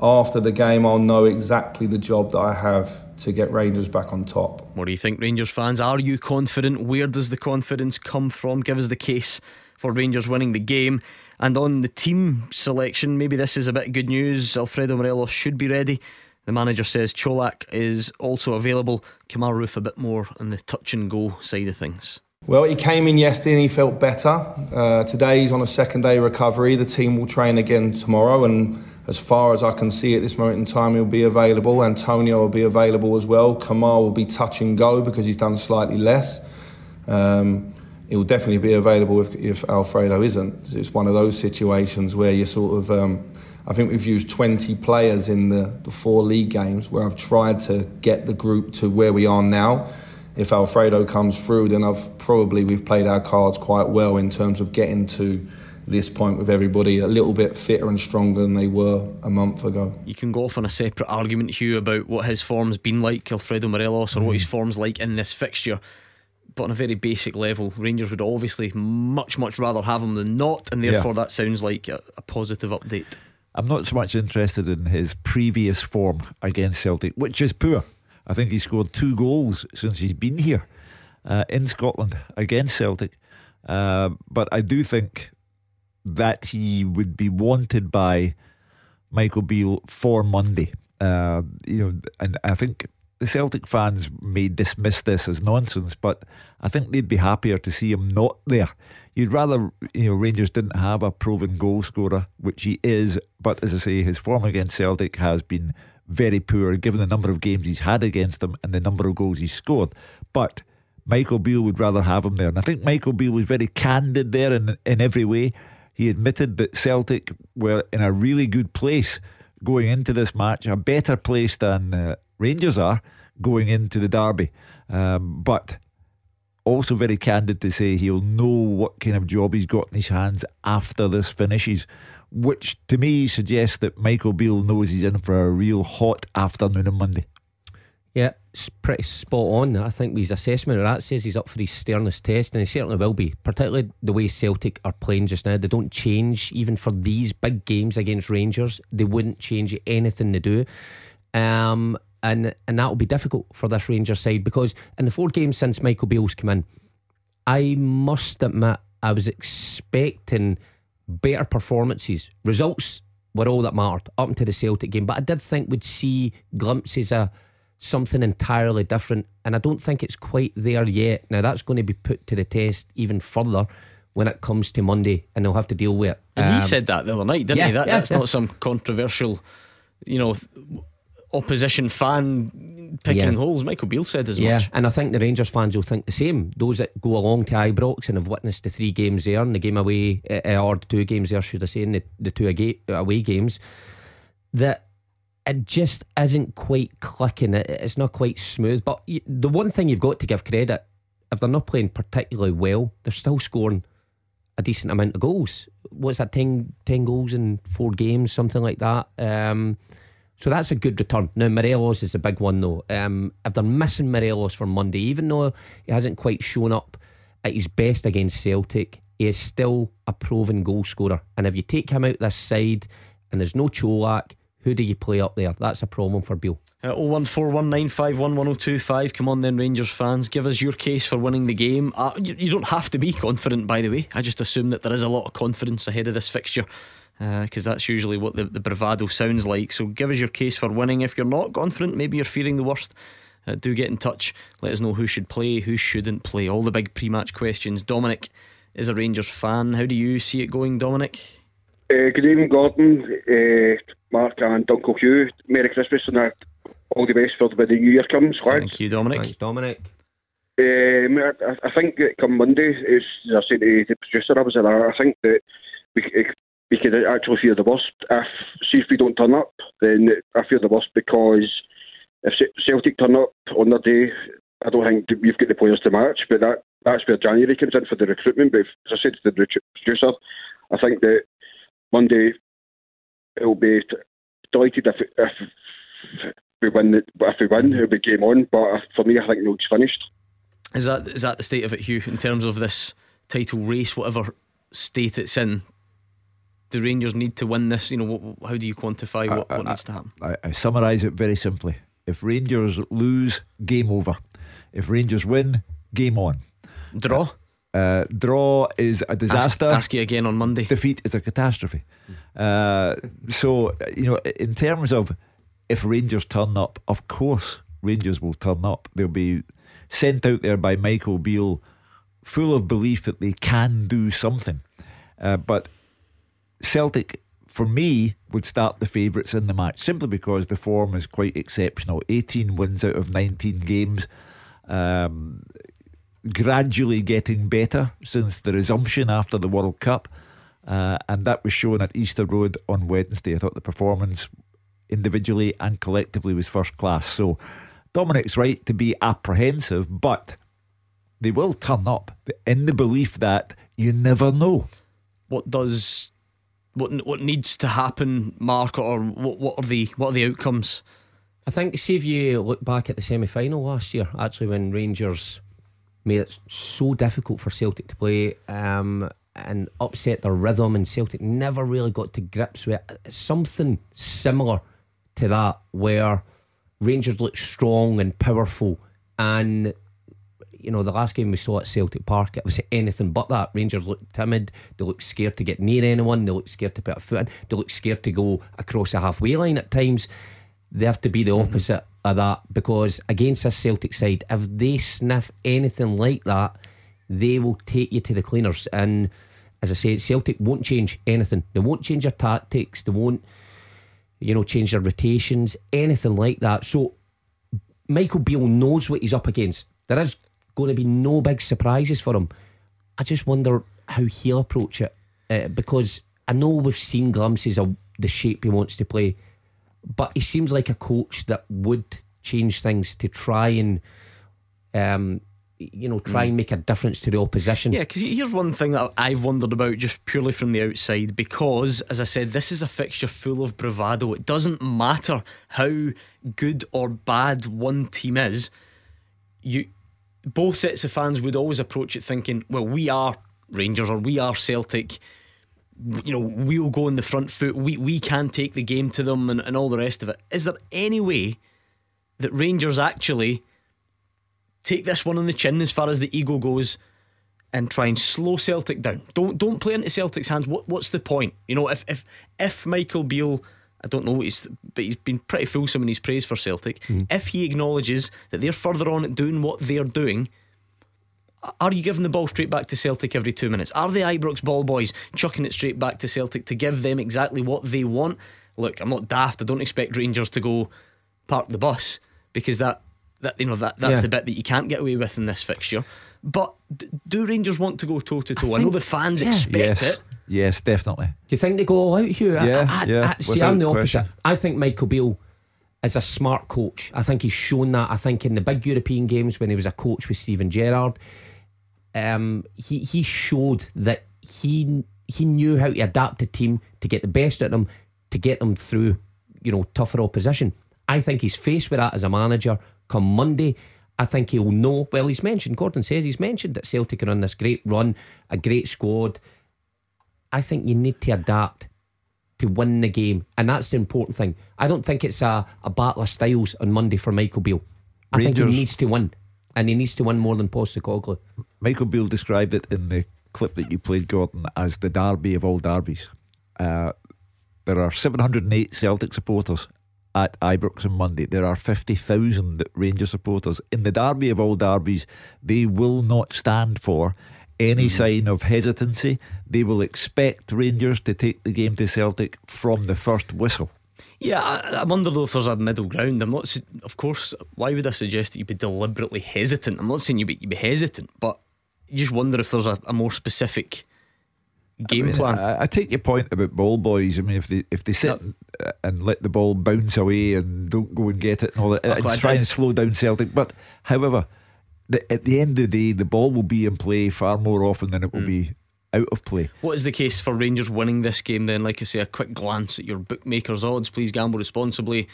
after the game, I'll know exactly the job that I have to get Rangers back on top. What do you think, Rangers fans? Are you confident? Where does the confidence come from? Give us the case for Rangers winning the game. And on the team selection, maybe this is a bit good news. Alfredo Morelos should be ready. The manager says Colak is also available. Kemar Roofe a bit more on the touch and go side of things. Well, he came in yesterday and he felt better. Uh, today he's on a second day recovery. The team will train again tomorrow and as far as I can see at this moment in time, he'll be available. Antonio will be available as well. Kemar will be touch and go because he's done slightly less. Um, he will definitely be available if, if Alfredo isn't. It's one of those situations where you sort of. Um, I think we've used 20 players in the, the four league games where I've tried to get the group to where we are now. If Alfredo comes through, then I've probably we've played our cards quite well in terms of getting to this point with everybody a little bit fitter and stronger than they were a month ago. You can go off on a separate argument, Hugh, about what his form's been like, Alfredo Morelos, or mm. what his mm. form's like in this fixture. But on a very basic level, Rangers would obviously much, much rather have him than not, and therefore yeah. that sounds like a, a positive update. I'm not so much interested in his previous form against Celtic, which is poor. I think he scored two goals since he's been here uh, in Scotland against Celtic. Uh, but I do think that he would be wanted by Michael Beale for Monday. Uh, you know, and I think the Celtic fans may dismiss this as nonsense, but I think they'd be happier to see him not there. You'd rather, you know, Rangers didn't have a proven goal scorer, which he is, but as I say, his form against Celtic has been very poor given the number of games he's had against them and the number of goals he's scored. But Michael Beale would rather have him there. And I think Michael Beale was very candid there in, in every way. He admitted that Celtic were in a really good place going into this match, a better place than uh, Rangers are going into the derby. Um, but also very candid to say he'll know what kind of job he's got in his hands after this finishes, which to me suggests that Michael Beale knows he's in for a real hot afternoon on Monday. Pretty spot on. I think his assessment of that says he's up for his sternest test, and he certainly will be. Particularly the way Celtic are playing just now. They don't change, even for these big games against Rangers. They wouldn't change anything they do. Um, and and that will be difficult for this Rangers side because in the four games since Michael Beale's come in, I must admit I was expecting better performances. Results were all that mattered up until the Celtic game, but I did think we'd see glimpses of something entirely different. And I don't think it's quite there yet. Now, that's going to be put to the test even further when it comes to Monday, and they'll have to deal with it. And um, he said that the other night, didn't yeah, he? That, yeah, that's yeah. not some controversial, you know, opposition fan picking holes. Michael Beale said as yeah, much. and I think the Rangers fans will think the same. Those that go along to Ibrox and have witnessed the three games there and the game away, uh, or the two games there, should I say, in the, the two away games, that it just isn't quite clicking. It's not quite smooth. But the one thing you've got to give credit, if they're not playing particularly well, they're still scoring a decent amount of goals. What's that, 10, 10 goals in four games, something like that? Um, so that's a good return. Now, Morelos is a big one, though. Um, if they're missing Morelos for Monday, even though he hasn't quite shown up at his best against Celtic, he is still a proven goal scorer. And if you take him out this side and there's no Colak, who do you play up there? That's a problem for Beale. Uh, 01419511025. Come on then, Rangers fans. Give us your case for winning the game. Uh, you, you, don't have to be confident, by the way. I just assume that there is a lot of confidence ahead of this fixture because uh, that's usually what the, the bravado sounds like. So give us your case for winning. If you're not confident, maybe you're fearing the worst. Uh, do get in touch. Let us know who should play, who shouldn't play. All the big pre match questions. Dominic is a Rangers fan. How do you see it going, Dominic? Uh, good evening, Gordon, uh, Mark, and Uncle Hugh. Merry Christmas and uh, all the best for when the New Year comes. Thanks. Thank you, Dominic. Thanks, Dominic. Um, I, I, think that come Monday, as I said to the producer, I was there, I think that we, we could actually fear the worst. If see if we don't turn up, then I fear the worst because if Celtic turn up on their day, I don't think we've got the players to match. But that that's where January comes in for the recruitment. But if, as I said to the producer, I think that Monday it'll be t- delighted if if we win. The, if we win, it'll be game on. But uh, for me, I think the league's finished. Is that is that the state of it, Hugh, in terms of this title race, whatever state it's in? Do Rangers need to win this? You know, what, how do you quantify what, I- what needs to happen? I, I summarise it very simply. If Rangers lose, game over. If Rangers win, game on. Draw. Uh, draw is a Ask, disaster. ask you again on Monday. Defeat is a catastrophe. Uh, so, you know, in terms of if Rangers turn up, of course Rangers will turn up. They'll be sent out there by Michael Beale, full of belief that they can do something. Uh, but Celtic, for me, would start the favourites in the match simply because the form is quite exceptional. 18 wins out of 19 games. Um, gradually getting better since the resumption after the World Cup. Uh, and that was shown at Easter Road on Wednesday. I thought the performance individually and collectively was first class. So Dominic's right to be apprehensive, but they will turn up in the belief that you never know. What does what what needs to happen, Mark, or what what are the what are the outcomes? I think, see if you look back at the semi final last year, actually, when Rangers made it so difficult for Celtic to play um, and upset their rhythm, and Celtic never really got to grips with it. Something similar to that, where Rangers looked strong and powerful, and you know, the last game we saw at Celtic Park, it was anything but that. Rangers looked timid. They looked scared to get near anyone. They looked scared to put a foot in. They looked scared to go across a halfway line at times. They have to be the opposite of that because against this Celtic side, if they sniff anything like that, they will take you to the cleaners. And as I said, Celtic won't change anything. They won't change their tactics. They won't, you know, change their rotations, anything like that. So Michael Beale knows what he's up against. There is going to be no big surprises for him. I just wonder how he'll approach it uh, because I know we've seen glimpses of the shape he wants to play, but he seems like a coach that would change things to try and, um, you know, try and make a difference to the opposition. Yeah, because here's one thing that I've wondered about just purely from the outside. Because, as I said, this is a fixture full of bravado. It doesn't matter how good or bad one team is. You, both sets of fans would always approach it thinking, "Well, we are Rangers or we are Celtic." You know, we'll go in the front foot. We we can take the game to them and, and all the rest of it. Is there any way that Rangers actually take this one on the chin as far as the ego goes and try and slow Celtic down. Don't don't play into Celtic's hands. What what's the point? You know, if if if Michael Beale, I don't know, he's but he's been pretty fulsome in his praise for Celtic. Mm-hmm. If he acknowledges that they're further on at doing what they're doing. Are you giving the ball straight back to Celtic every two minutes? Are the Ibrox ball boys chucking it straight back to Celtic to give them exactly what they want? Look, I'm not daft. I don't expect Rangers to go park the bus because that that you know that that's Yeah. the bit that you can't get away with in this fixture. But d- do Rangers want to go toe to toe? I know the fans yeah. expect Yes, it. yes, definitely. Do you think they go all out, Hugh? I- Yeah, I, I, yeah, I, see, I'm the question. opposite. I think Michael Beale is a smart coach. I think he's shown that. I think in the big European games when he was a coach with Steven Gerrard, um, he he showed that he he knew how to adapt a team to get the best out of them, to get them through, you know, tougher opposition. I think he's faced with that as a manager come Monday. I think he'll know. Well, he's mentioned. Gordon says he's mentioned that Celtic are on this great run, a great squad. I think you need to adapt to win the game, and that's the important thing. I don't think it's a, a battle of styles on Monday for Michael Beale. I think he needs to win, and he needs to win more than Postecoglou. Michael Beale described it in the clip that you played, Gordon, as the derby of all derbies. Uh, there are 708 Celtic supporters at Ibrox on Monday. There are 50,000 Rangers supporters. In the derby of all derbies, they will not stand for any sign of hesitancy. They will expect Rangers to take the game to Celtic from the first whistle. Yeah, I, I wonder though if there's a middle ground. I'm not, su- of course. Why would I suggest that you be deliberately hesitant? I'm not saying you be you be hesitant, but you just wonder if there's a, a more specific game I mean, plan. I, I take your point about ball boys. I mean, if they if they sit and let the ball bounce away and don't go and get it and all that, Look, and try and slow down Celtic. But however, the, at the end of the day, the ball will be in play far more often than it will hmm. be out of play. What is the case for Rangers winning this game then? Like I say, a quick glance at your bookmakers' odds. Please gamble responsibly.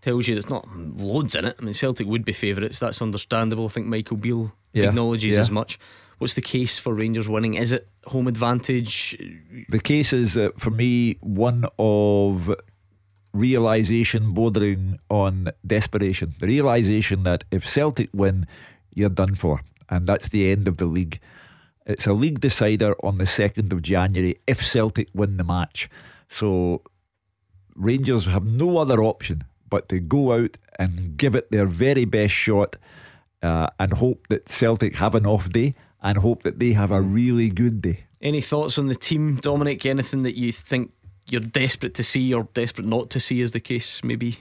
Tells you there's not loads in it. I mean, Celtic would be favourites. That's understandable. I think Michael Beale Yeah, acknowledges yeah. as much. What's the case for Rangers winning? Is it home advantage? The case is, for me, one of realization bordering on desperation. The realization that if Celtic win, you're done for, and that's the end of the league. It's a league decider on the 2nd of January if Celtic win the match. So Rangers have no other option but to go out and give it their very best shot uh, and hope that Celtic have an off day and hope that they have a really good day. Any thoughts on the team, Dominic? Anything that you think you're desperate to see or desperate not to see, is the case, maybe?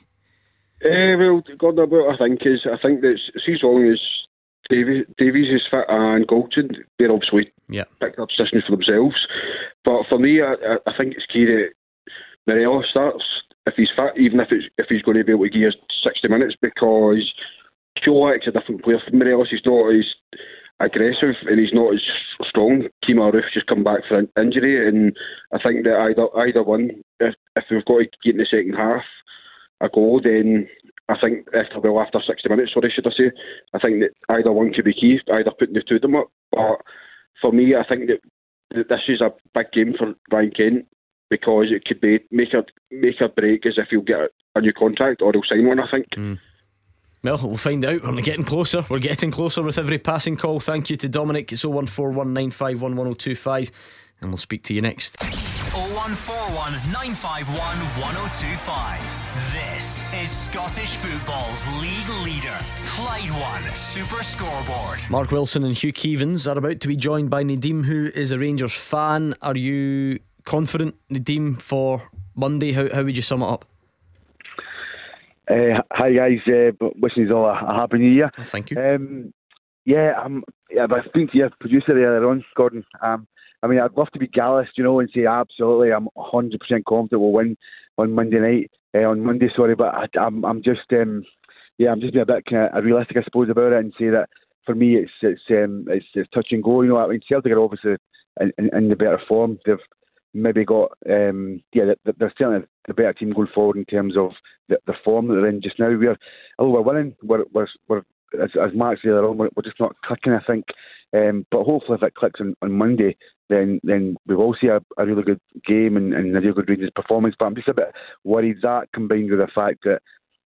Eh, well, God, what I think is, I think that see as long as Davies, Davies is fit and Goldson, they're obviously Yeah. picked up positions for themselves. But for me, I, I- I think it's key that Morelos starts if he's fit, even if it's if he's going to be able to give us 60 minutes, because Colak's a different player from Morelos. He's not as aggressive and he's not as strong. Kemar Roofe just come back an injury, and I think that either either one, if, if we've got to get in the second half a goal, then I think after well after 60 minutes, sorry, should I say, I think that either one could be key, either putting the two of them up. But for me, I think that, that this is a big game for Ryan Kent because it could be make a make a break as if he'll get a, a new contract or he'll sign one. I think. Mm. Well, we'll find out. We're getting closer. We're getting closer with every passing call. Thank you to Dominic. It's 01419511025. And we'll speak to you next. 0141 951 1025. This is Scottish football's league leader, Clyde One Super Scoreboard. Mark Wilson and Hugh Keevins are about to be joined by Nadim, who is a Rangers fan. Are you confident, Nadim, for Monday? How, how would you sum it up? Uh, hi guys, uh, wishing you all a, a happy new year. Oh, thank you. Um, yeah, I'm. Yeah, but I think to your producer earlier on, Gordon. Um, I mean, I'd love to be Gallus, you know, and say absolutely, I'm 100% confident we'll win on Monday night, uh, on Monday, sorry, but I, I'm, I'm just, um, yeah, I'm just being a bit kind of realistic, I suppose, about it, and say that for me, it's it's um, it's, it's touch and go. You know, I mean, Celtic are obviously in, in, in the better form. They've maybe got, um, yeah, they're, certainly the better team going forward in terms of the, the form that they're in just now. We're, although we're winning, we're, we're, we're as, as Mark said earlier we're, we're just not clicking, I think. Um, but hopefully, if it clicks on, on Monday, then then we will see a, a really good game and, and a really good Rangers performance. But I'm just a bit worried that combined with the fact that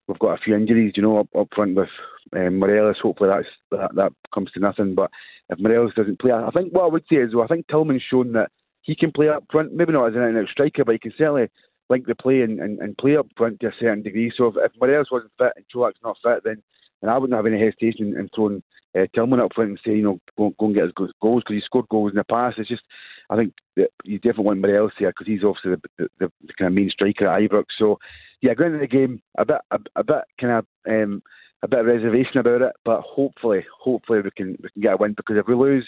we've got a few injuries, you know, up, up front with um, Morelos. Hopefully, that's that, that comes to nothing. But if Morelos doesn't play, I think what I would say is, well, I think Tillman's shown that he can play up front. Maybe not as an out striker, but he can certainly link the play and, and, and play up front to a certain degree. So if, if wasn't fit and Colak's not fit, then and I wouldn't have any hesitation in throwing uh, Tillman up front and say, you know, go, go and get his go- goals because he scored goals in the past. It's just, I think that you definitely want Morelos here because he's obviously the, the, the, the kind of main striker at Ibrox. So, yeah, going into the game, a bit, a, a bit kind of, um, a bit of reservation about it, but hopefully, hopefully we can we can get a win because if we lose,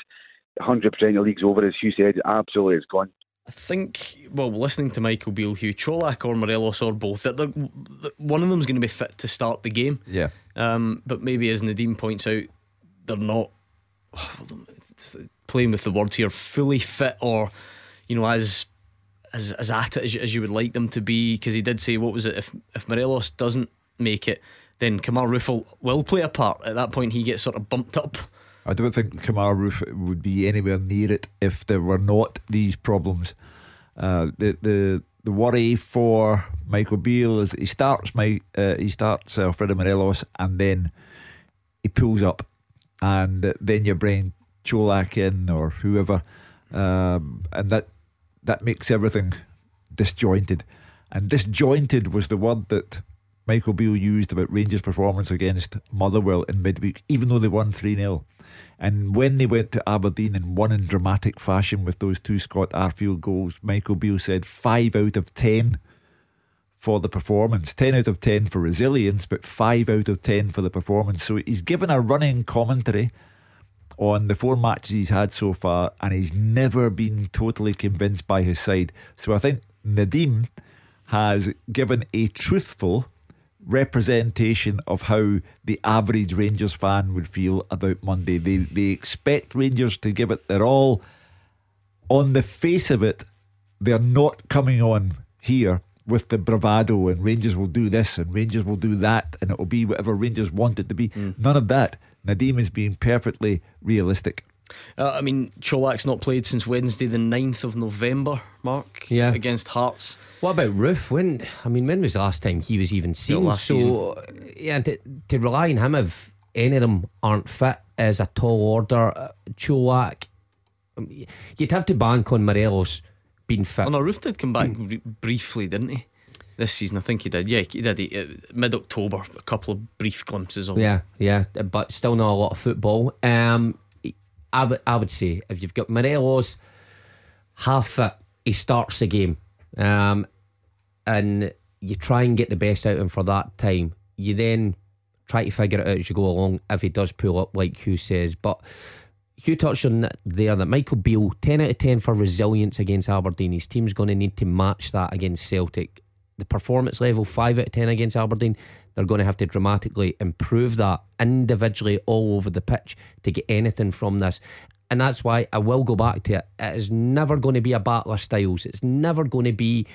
100% the league's over, as you said, absolutely it's gone. I think, well, listening to Michael Beale, Hugh Colak or Morelos or both, that that one of them's going to be fit to start the game. Yeah. Um, but maybe, as Nadim points out, they're not it's playing with the words here, fully fit or, you know, as as as at it as you, as you would like them to be. Because he did say, what was it? If if Morelos doesn't make it, then Kemar Roofe will play a part. At that point, he gets sort of bumped up. I don't think Kemar Roofe would be anywhere near it if there were not these problems. Uh, the the the worry for Michael Beale is he starts my uh, he starts Alfredo Morelos and then he pulls up, and then you bring Colak in or whoever, um, and that that makes everything disjointed. And disjointed was the word that Michael Beale used about Rangers' performance against Motherwell in midweek, even though they won 3 0. And when they went to Aberdeen and won in dramatic fashion with those two Scott Arfield goals, Michael Beale said 5 out of 10 for the performance. 10 out of 10 for resilience, but 5 out of 10 for the performance. So he's given a running commentary on the four matches he's had so far, and he's never been totally convinced by his side. So I think Nadim has given a truthful representation of how the average Rangers fan would feel about Monday. They they expect Rangers to give it their all. On the face of it, they're not coming on here with the bravado and Rangers will do this and Rangers will do that and it will be whatever Rangers want it to be. Mm. None of that. Nadim is being perfectly realistic. Uh, I mean, Colak's not played since Wednesday, the 9th of November, Mark. Yeah. Against Hearts. What about Roofe? When I mean, when was the last time he was even seen? last so yeah, to, to rely on him if any of them aren't fit is a tall order. Uh, Cholak, um, you'd have to bank on Morelos being fit. Oh, no, Roofe did come back br- briefly, didn't he? This season, I think he did. Yeah, he did. He, uh, Mid October, a couple of brief glimpses of Yeah, yeah, but still not a lot of football. Um, I would, I would say if you've got Morelos half fit, he starts the game, um, and you try and get the best out of him for that time. You then try to figure it out as you go along if he does pull up, like Hugh says. But Hugh touched on that there that Michael Beale, 10 out of 10 for resilience against Aberdeen. His team's going to need to match that against Celtic. The performance level, 5 out of 10 against Aberdeen, they're going to have to dramatically improve that individually all over the pitch to get anything from this. And that's why I will go back to it. It is never going to be a battle of styles. It's never going to be.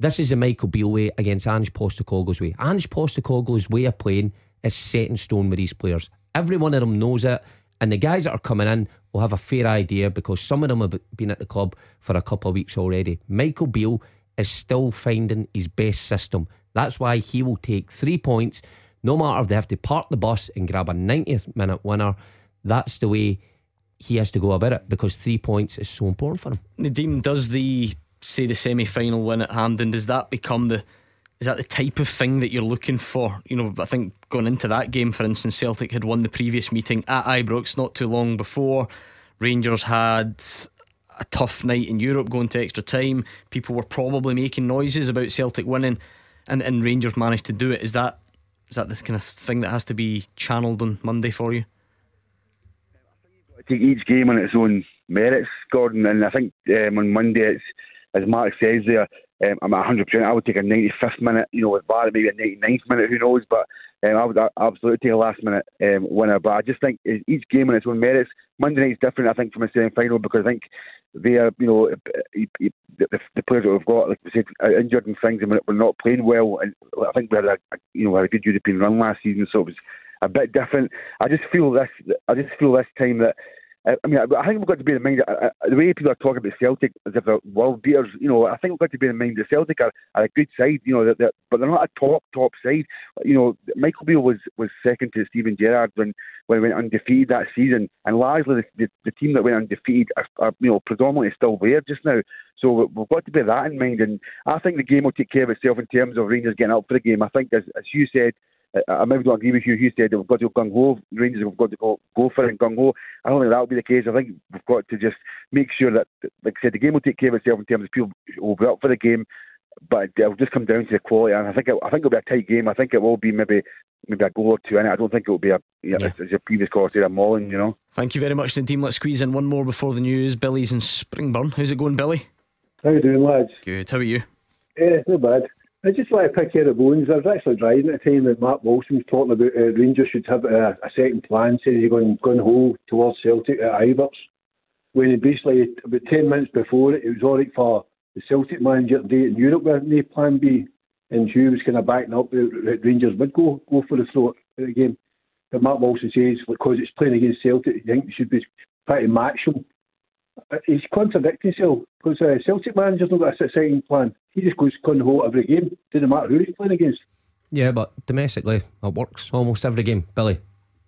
This is a Michael Beale way against Ange Postecoglou's way. Ange Postecoglou's way of playing is set in stone with these players. Every one of them knows it. And the guys that are coming in will have a fair idea because some of them have been at the club for a couple of weeks already. Michael Beale is still finding his best system. That's why he will take three points, no matter if they have to park the bus and grab a 90th minute winner. That's the way he has to go about it because three points is so important for him. Nadim does the say the semi final win at Hampden. Does that become the is that the type of thing that you're looking for? You know, I think going into that game, for instance, Celtic had won the previous meeting at Ibrox not too long before. Rangers had a tough night in Europe going to extra time. People were probably making noises about Celtic winning, and, and Rangers managed to do it. Is that is that the kind of thing that has to be channeled on Monday for you? I think each game on its own merits, Gordon. And I think um, on Monday, it's as Mark says there, um, I'm at 100%. I would take a 95th minute, you know, with Barry maybe a 99th minute, who knows? But um, I would absolutely take a last minute um, winner. But I just think each game on its own merits. Monday night's different, I think, from a semi final because I think they are, you know, the, the players that we've got, like we said, are injured and things, and we're not playing well. And I think we had a, you know, had a good European run last season, so it was a bit different. I just feel this. I just feel this time that. Uh, I mean, I think we've got to be in mind that uh, uh, the way people are talking about Celtic as if they're world beaters. You know, I think we've got to be in mind that Celtic are, are a good side. You know, they're, they're, but they're not a top top side. You know, Michael Beale was, was second to Steven Gerrard when when he went undefeated that season, and largely the, the, the team that went undefeated are, are, you know predominantly still there just now. So we've got to bear that in mind, and I think the game will take care of itself in terms of Rangers getting up for the game. I think, as, as you said, I maybe don't agree with you. You said that we've got to go gung ho. Rangers have got to go, go for it gung ho. I don't think that will be the case. I think we've got to just make sure that, like I said, the game will take care of itself in terms of people will be up for the game. But it'll just come down to the quality, and I think it, I think it'll be a tight game. I think it will be maybe maybe a goal or two in it. I don't think it will be a you know, Yeah. as, as your previous caller said, a mauling. You know. Thank you very much, Nadim. Let's squeeze in one more before the news. Billy's in Springburn. How's it going, Billy? How you doing, lads? Good. How are you? Eh, not bad. I just want to pick here the bones. I was actually driving at the time that Mark Wilson was talking about uh, Rangers should have a, a second plan, saying they're going gun hole towards Celtic at Ibrox. When he basically, about 10 minutes before it, it was all right for the Celtic manager it in Europe with no plan B. And Hugh was kind of backing up that Rangers would go go for the throat at the game. But Mark Wilson says because it's playing against Celtic, you think they should be trying match them. Uh, He's contradicting himself because uh, Celtic manager's not got a second plan. He just goes gun ho every game. Doesn't matter who he's playing against. Yeah, but domestically, it works almost every game, Billy.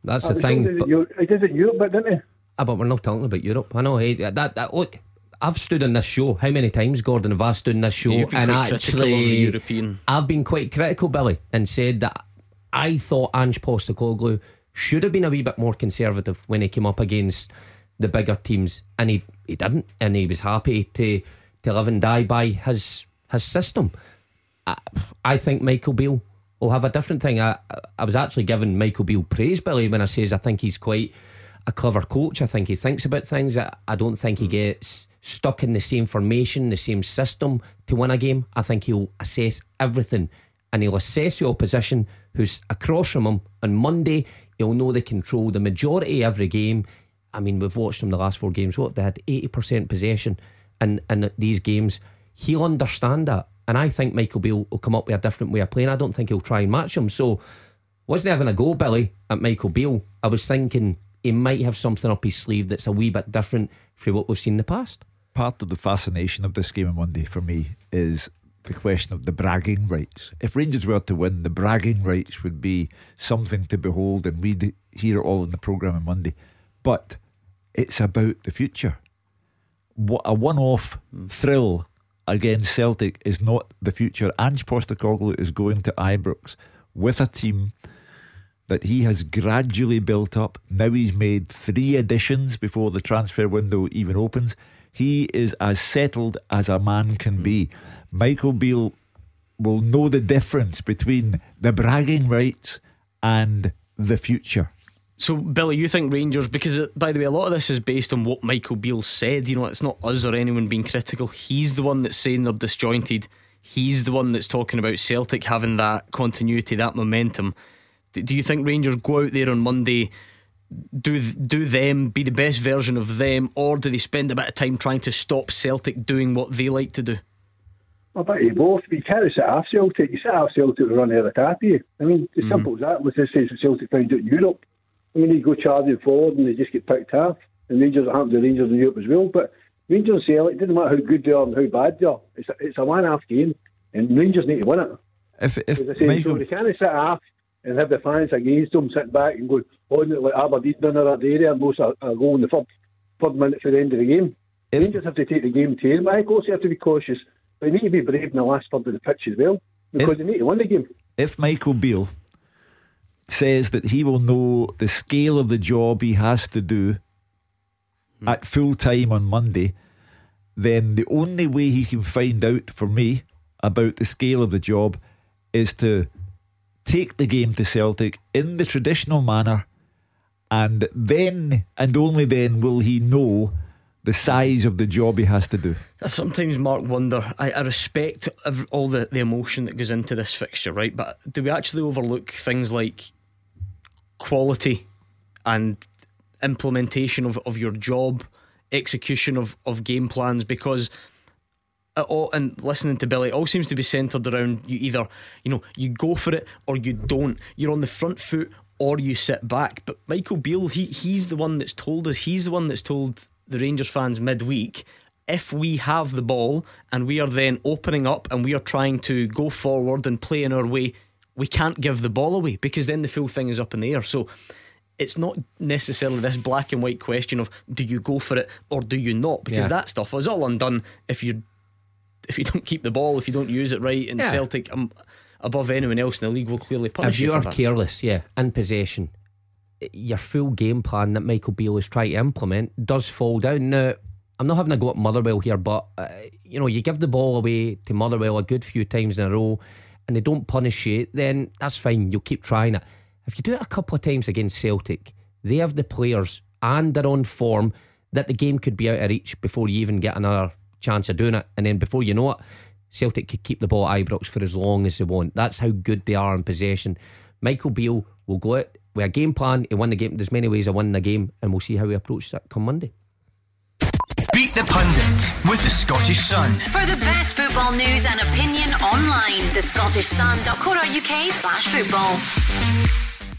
That's the Uh, thing. He does it in Europe- he does it in Europe, but didn't he? ah, but we're not talking about Europe. I know. Hey, that, that look. I've stood on this show. How many times, Gordon, have I stood on this show You've been and quite critical of the actually European. I've been quite critical, Billy, and said that I thought Ange Postecoglou should have been a wee bit more conservative when he came up against the bigger teams, and he, he didn't, and he was happy to to live and die by his his system. I, I think Michael Beale will have a different thing. I I was actually giving Michael Beale praise, Billy, when I says I think he's quite a clever coach. I think he thinks about things. I, I don't think he hmm. gets stuck in the same formation, the same system to win a game. I think he'll assess everything and he'll assess the opposition who's across from him on Monday. He'll know they control the majority of every game. I mean, we've watched him the last four games. What they had 80% possession in, in these games. He'll understand that. And I think Michael Beale will come up with a different way of playing. I don't think he'll try and match him. So, wasn't having a go, Billy, at Michael Beale. I was thinking he might have something up his sleeve that's a wee bit different from what we've seen in the past. Part of the fascination of this game on Monday for me is the question of the bragging rights. If Rangers were to win, the bragging rights would be something to behold, and we'd hear it all in the programme on Monday. But it's about the future. What a one-off hmm. thrill against Celtic is not the future. Ange Postecoglou is going to Ibrox with a team that he has gradually built up. Now he's made three additions before the transfer window even opens. He is as settled as a man can hmm. be. Michael Beale will know the difference between the bragging rights and the future. So, Billy, you think Rangers, because uh, by the way, a lot of this is based on what Michael Beale said. You know, it's not us or anyone being critical. He's the one that's saying they're disjointed. He's the one that's talking about Celtic having that continuity, that momentum. Do you think Rangers go out there on Monday, do do them be the best version of them, or do they spend a bit of time trying to stop Celtic doing what they like to do? I bet you both. You can't sit half Celtic. You sit half Celtic to run out of tap you. I mean, as mm. simple as that. Let's just say Celtic found out in Europe. I mean, they go charging forward and they just get picked half. And Rangers happen to Rangers in Europe as well. But Rangers and Celtic, it doesn't matter how good they are and how bad they are. It's a, it's a one half game, and Rangers need to win it. If, if say, Michael... so they can't sit half and have the fans against them sitting back and go, oh, like Aberdeen done that day there and most a, a goal in the third, third minute for the end of the game. If... Rangers have to take the game to them. I also have to be cautious. But they need to be brave in the last third of the pitch as well because if, they need to win the game. If Michael Beale says that he will know the scale of the job he has to do mm. at full time on Monday, then the only way he can find out for me about the scale of the job is to take the game to Celtic in the traditional manner, and then and only then will he know the size of the job he has to do. I sometimes, Mark, wonder. I, I respect all the, the emotion that goes into this fixture, right? But do we actually overlook things like quality and implementation of, of your job, execution of, of game plans? Because all, and listening to Billy, it all seems to be centred around you either, you know, you go for it or you don't. You're on the front foot or you sit back. But Michael Beale, he he's the one that's told us, he's the one that's told the Rangers fans midweek if we have the ball and we are then opening up and we are trying to go forward and play in our way, we can't give the ball away because then the full thing is up in the air. So it's not necessarily this black and white question of do you go for it or do you not because yeah. that stuff is all undone if you if you don't keep the ball if you don't use it right and yeah. Celtic um, above anyone else in the league will clearly punish you. if you, you are careless yeah in possession your full game plan that Michael Beale is trying to implement does fall down. Now, I'm not having a go at Motherwell here, but uh, you know, you give the ball away to Motherwell a good few times in a row, and they don't punish you, then that's fine. You'll keep trying it. If you do it a couple of times against Celtic, they have the players and their own form that the game could be out of reach before you even get another chance of doing it, and then before you know it, Celtic could keep the ball at Ibrox for as long as they want. That's how good they are in possession. Michael Beale will go out with a game plan to win the game. There's many ways of winning the game, and we'll see how he approaches it come Monday. Beat the Pundit with the Scottish Sun. For the best football news and opinion online, thescottishsun.co.uk slash football.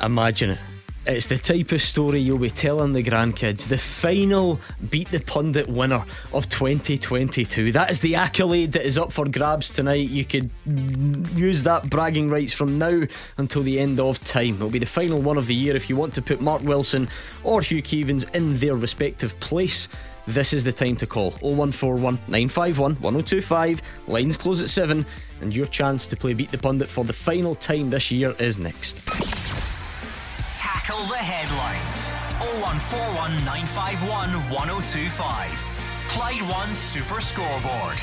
Imagine it it's the type of story you'll be telling the grandkids. The final Beat the Pundit winner of 2022. That is the accolade that is up for grabs tonight. You could use that bragging rights from now until the end of time. It'll be the final one of the year if you want to put Mark Wilson or Hugh Keevins in their respective place. This is the time to call 0141 951 1025. Lines close at 7, and your chance to play Beat the Pundit for the final time this year is next. Tackle the headlines. 0141 951 1025. Clyde One Super Scoreboard.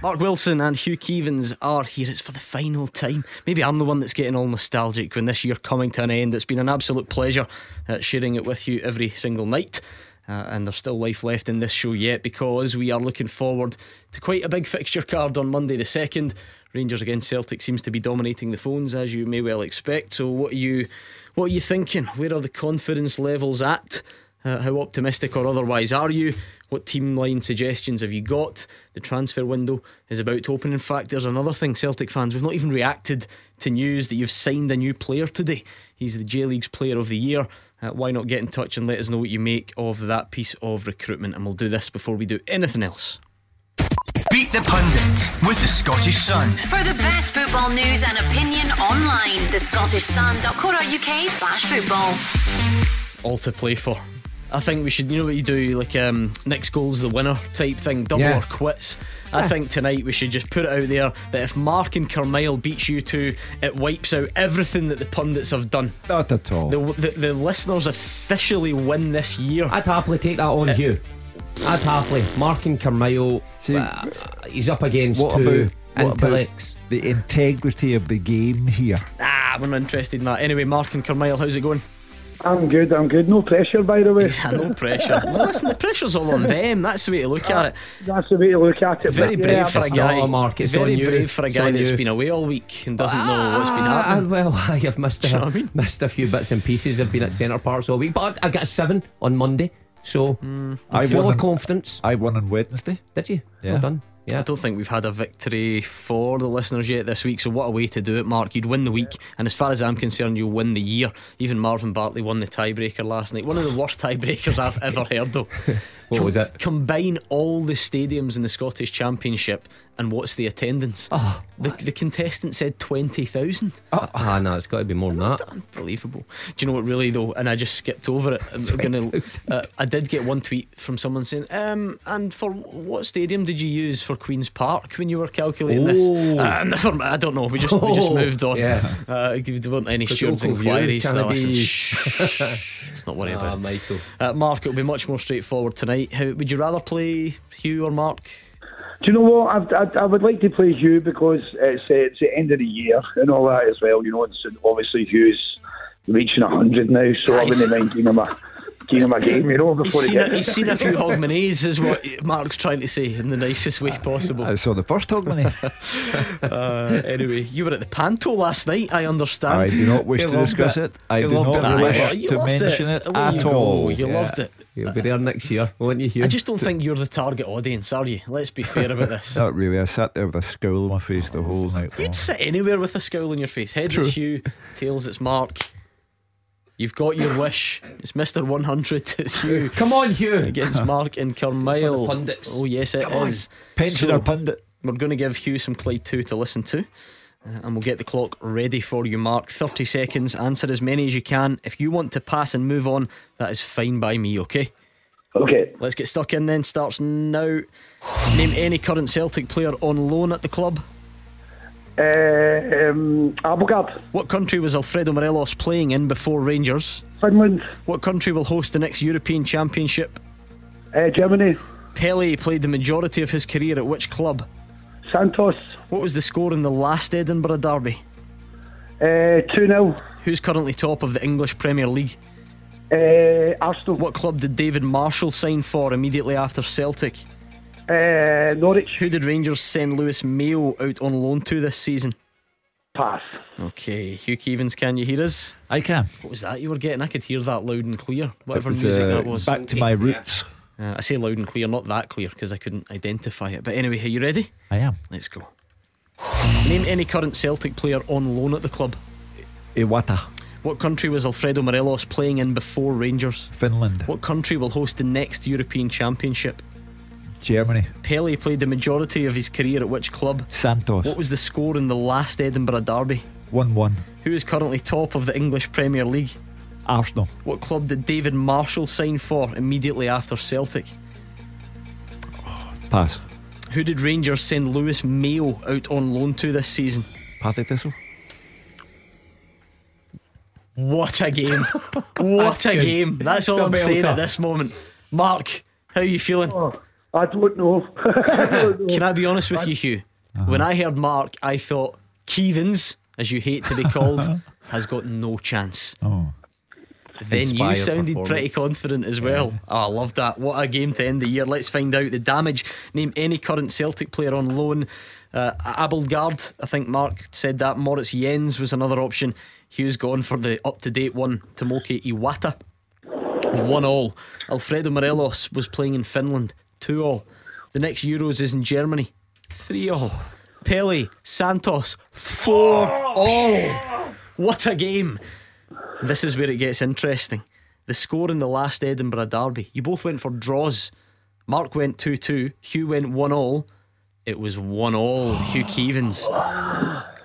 Mark Wilson and Hugh Keevins are here. It's for the final time. Maybe I'm the one that's getting all nostalgic when this year coming to an end. It's been an absolute pleasure uh, sharing it with you every single night. Uh, and there's still life left in this show yet because we are looking forward to quite a big fixture card on Monday the 2nd. Rangers against Celtic seems to be dominating the phones as you may well expect. So what are you what are you thinking? Where are the confidence levels at? Uh, how optimistic or otherwise are you? What team line suggestions have you got? The transfer window is about to open. In fact, there's another thing, Celtic fans, we've not even reacted to news that you've signed a new player today. He's the J League's Player of the Year. Uh, why not get in touch and let us know what you make of that piece of recruitment? And we'll do this before we do anything else. Beat the Pundit with the Scottish Sun. For the best football news and opinion online, The thescottishsun.co.uk slash football. All to play for. I think we should, you know what you do, like um, next goal's the winner type thing, double Yeah. or quits. I think tonight we should just put it out there that if Mark and Carmyle beats you two, it wipes out everything that the pundits have done. Not at all. The, the, the listeners officially win this year. I'd happily take that on Hugh. I'd happily. Mark and Carmyle, See, uh, he's up against what two about what about the integrity of the game here? Ah, we're not interested in that. Anyway, Mark and Carmyle, how's it going? I'm good, I'm good. No pressure, by the way. Yeah, no pressure. well, listen, the pressure's all on them. That's the way to look at it. That's the way to look at it. Very brave yeah, for a guy. not, Mark, it's very on you. brave for a guy on that's you. been away all week and doesn't know what's been Ah, happening. well, I have missed a, you know I mean? missed a few bits and pieces. I've been at centre parts all week, but I got a seven on Monday, so. I'm I full won of on- confidence. I won on Wednesday. Did you? Yeah. Well done. I don't think we've had a victory for the listeners yet this week, so what a way to do it, Mark. You'd win the week, and as far as I'm concerned, you'll win the year. Even Marvin Bartley won the tiebreaker last night. One of the worst tiebreakers I've ever heard, though. What was it? Combine all the stadiums in the Scottish Championship, and what's the attendance? Oh, the, the contestant said 20,000. ah, no, it's got to be more than that. Unbelievable. Do you know what, really, though? And I just skipped over it. I'm gonna, 20,000. uh, I did get one tweet from someone saying, um, and for what stadium did you use for Queen's Park when you were calculating Oh. this? Uh, never. I don't know. We just, we just Oh, moved on. yeah. Uh, there weren't any stewards' view, inquiries. can No, it listen, be- shh, Let's not worry Ah, about it. Michael. Uh, Mark, it'll be much more straightforward tonight. How, would you rather play Hugh or Mark? Do you know what? I'd, I'd, I would like to play Hugh because it's, uh, it's the end of the year and all that as well. You know, it's, obviously Hugh's reaching 100 now, so I wouldn't mind giving him a, giving him a game, you know, He's before he seen, a, he's seen a few Hogmanays, is what Mark's trying to say in the nicest way possible. I saw the first Hogmanay. Uh, anyway, you were at the Panto last night, I understand. I do not wish You to discuss it. it. I you do not it. Aye, wish you to loved it. mention it, at all. You Yeah. loved it. You'll be there next year, won't you, Hugh? I just don't think you're the target audience, are you? Let's be fair about this. Not really. I sat there with a scowl on my face the whole night long. You'd sit anywhere with a scowl on your face. Heads True. it's Hugh, tails it's Mark. You've got your wish. It's Mr. 100. It's you Come on, Hugh. against Mark and Carmyle. Pundits. Oh, yes, it is. Come on. Pensioner So- pundit. We're going to give Hugh some Clyde 2 to listen to. Uh, and we'll get the clock ready for you, Mark. 30 seconds. Answer as many as you can. If you want to pass and move on, that is fine by me, okay? Okay. Let's get stuck in then. Starts now. Name any current Celtic player on loan at the club. Uh, um, Abildgaard, What country was Alfredo Morelos playing in before Rangers? Finland, What country will host the next European Championship? uh, Germany, Pele played the majority of his career at which club? Santos, What was the score in the last Edinburgh Derby? uh, 2 0, Who's currently top of the English Premier League? uh, Arsenal, What club did David Marshall sign for immediately after Celtic? uh, Norwich, Who did Rangers send Lewis Mayo out on loan to this season? pass. Okay, Hugh Keevins, can you hear us? I can. What was that you were getting? I could hear that loud and clear. Whatever It was, music uh, that was. Back to my roots. Uh, I say loud and clear, not that clear because I couldn't identify it. But anyway, are you ready? I am. Let's go. Name any current Celtic player on loan at the club. Iwata, What country was Alfredo Morelos playing in before Rangers? Finland, What country will host the next European Championship? Germany, Pele played the majority of his career at which club? Santos. What was the score in the last Edinburgh Derby? 1 1. Who is currently top of the English Premier League? Arsenal, What club did David Marshall sign for immediately after Celtic? pass. Who did Rangers send Lewis Mayo out on loan to this season? Partick Thistle, What a game! what a good. game! That's all It's a I'm saying at this moment. Mark, how are you feeling? Oh, I don't know. Can I be honest with you, Hugh? Uh-huh. When I heard Mark, I thought Keevins, as you hate to be called, has got no chance. Oh. Then you sounded pretty confident as well. Oh, I love that. What a game to end the year. Let's find out the damage. Name any current Celtic player on loan. Uh, Abildgaard, I think Mark said that. Moritz Jenz was another option. Hugh's gone for the up to date one. Tomoki Iwata. One all. Alfredo Morelos was playing in Finland. Two all. The next Euros is in Germany. Three all. Pele, Santos, four all. What a game. This is where it gets interesting. The score in the last Edinburgh derby. You both went for draws. Mark went 2 2. Hugh went 1 all. It was 1 all. Hugh Keevins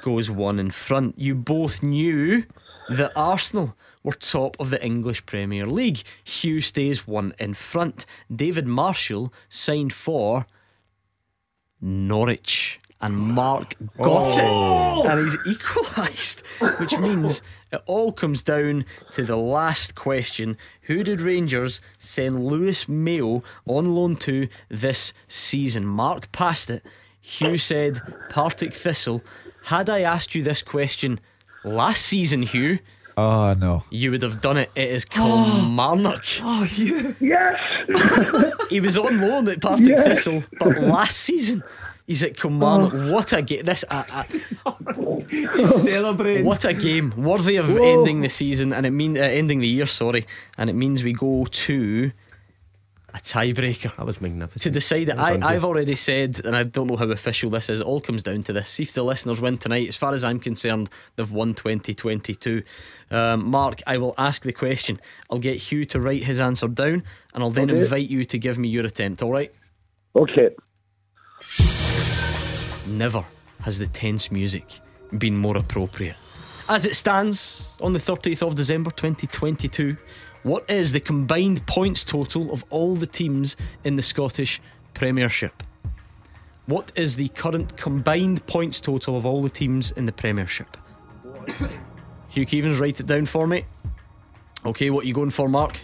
goes one in front. You both knew that Arsenal were top of the English Premier League. Hugh stays one in front. David Marshall signed for Norwich. And Mark got it. Oh. And he's equalised. Which means it all comes down to the last question. Who did Rangers send Lewis Mayo on loan to this season? Mark passed it. Hugh said Partick Thistle. Had I asked you this question last season, Hugh, Oh, no. you would have done it. It is Kilmarnock. Ah. Oh, you. yes! He was on loan at Partick Thistle, but last season he's at Kilmarnock. What a game! This uh, uh, He's celebrating. what a game, worthy of ending the season, and it mean uh, ending the year. Sorry, and it means we go to a tiebreaker. That was magnificent. To decide it, I, I've already said, and I don't know how official this is, it all comes down to this. See if the listeners win tonight. As far as I'm concerned, they've won 2022. Um, Mark, I will ask the question. I'll get Hugh to write his answer down, and I'll then Okay. invite you to give me your attempt, all right? Okay. Never has the tense music been more appropriate. As it stands on the 30th of December 2022, what is the combined points total of all the teams in the Scottish Premiership? What is the current combined points total of all the teams in the Premiership? Hugh Keevins, write it down for me. Okay, what are you going for, Mark?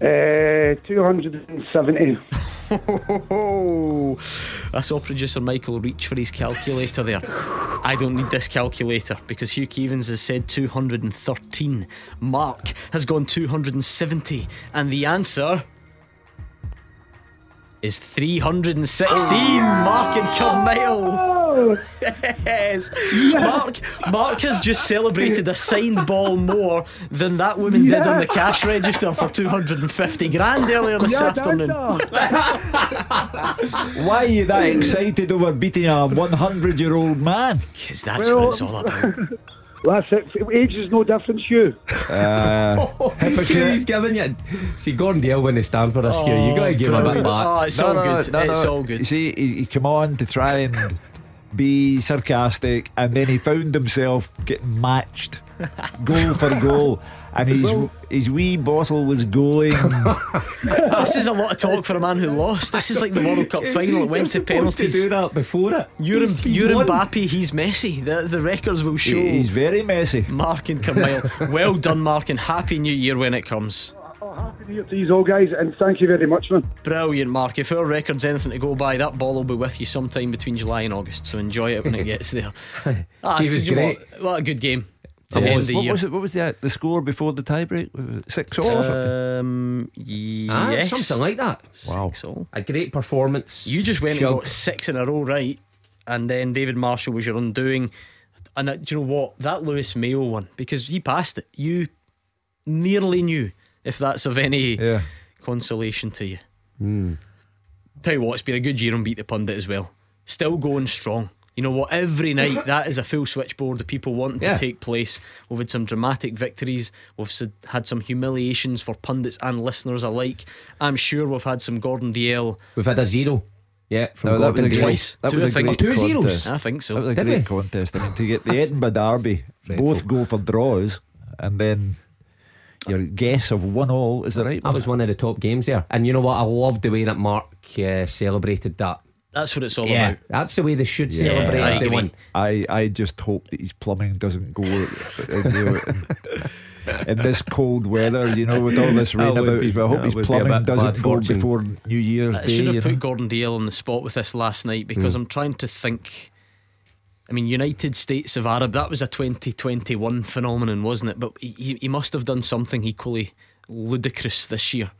Uh, 270. I saw producer Michael reach for his calculator there. I don't need this calculator because Hugh Keevins has said 213. Mark has gone 270. And the answer is 316. Mark and Carmyle. Yes. Mark Mark has just celebrated a signed ball more than that woman did on the cash register for 250 grand earlier this afternoon. Why are you that excited over beating a 100 year old man? Because that's Well- what it's all about. That's it. Age is no difference, you. Uh, Hugh, hypocrite. he's giving you. See, Gordon Dalziel when they stand for this, Hugh. You got to give him a bit brilliant. back. Oh, it's No, all no, good. no, it's no. all You good. see, he, he came on to try and be sarcastic, and then he found himself getting matched goal for goal, and his his wee bottle was going. This is a lot of talk for a man who lost. This is like the World Cup final. It went to penalties. To do that before it. You're, He's- he's you're. Mbappe, he's Messi. The, the records will show. He's very messy. Mark and Carmyle. well done, Mark, and Happy New Year when it comes. Oh, happy New Year to you all, guys, and thank you very much, man. Brilliant, Mark. If our record's anything to go by, that ball will be with you sometime between July and August. So enjoy it when it gets there. Ah, He was great. What, what a good game to What end was, the what year. was it? What was the the score before the tiebreak? Six all or something? Um, Ah, yes. something like that. Wow. Six all. A great performance. You just went Shug. and got six in a row right, and then David Marshall was your undoing. And uh, do you know what? That Lewis Mayo one, because he passed it, you nearly knew if that's of any Yeah. consolation to you. Hmm. Tell you what, it's been a good year on Beat the Pundit as well. Still going strong. You know what? Every night that is a full switchboard of people wanting Yeah. to take place. We've had some dramatic victories. We've had some humiliations for pundits and listeners alike. I'm sure we've had some Gordon Dalziel. We've had a zero. Yeah, from No, that was Gordon a Dale. Twice. that Two, was a think. great two zeros? I think so. That was a Did great we? contest. I mean, to get the Edinburgh Derby, both go for draws, and then your guess of one all is the right That was one of the top games there. And you know what? I loved the way that Mark uh, celebrated that. That's what it's all Yeah, about. that's the way they should Yeah, celebrate I if they win. I, I just hope that his plumbing doesn't go. you in this cold weather, you know, with all this rain That about. be- But I hope his would be a plumbing doesn't go fortune. before New Year's I Day. should you have know. put Gordon Dalziel on the spot with this last night because Mm. I'm trying to think. I mean, United States of Arab, that was a 2021 phenomenon, wasn't it? But he, he must have done something equally ludicrous this year.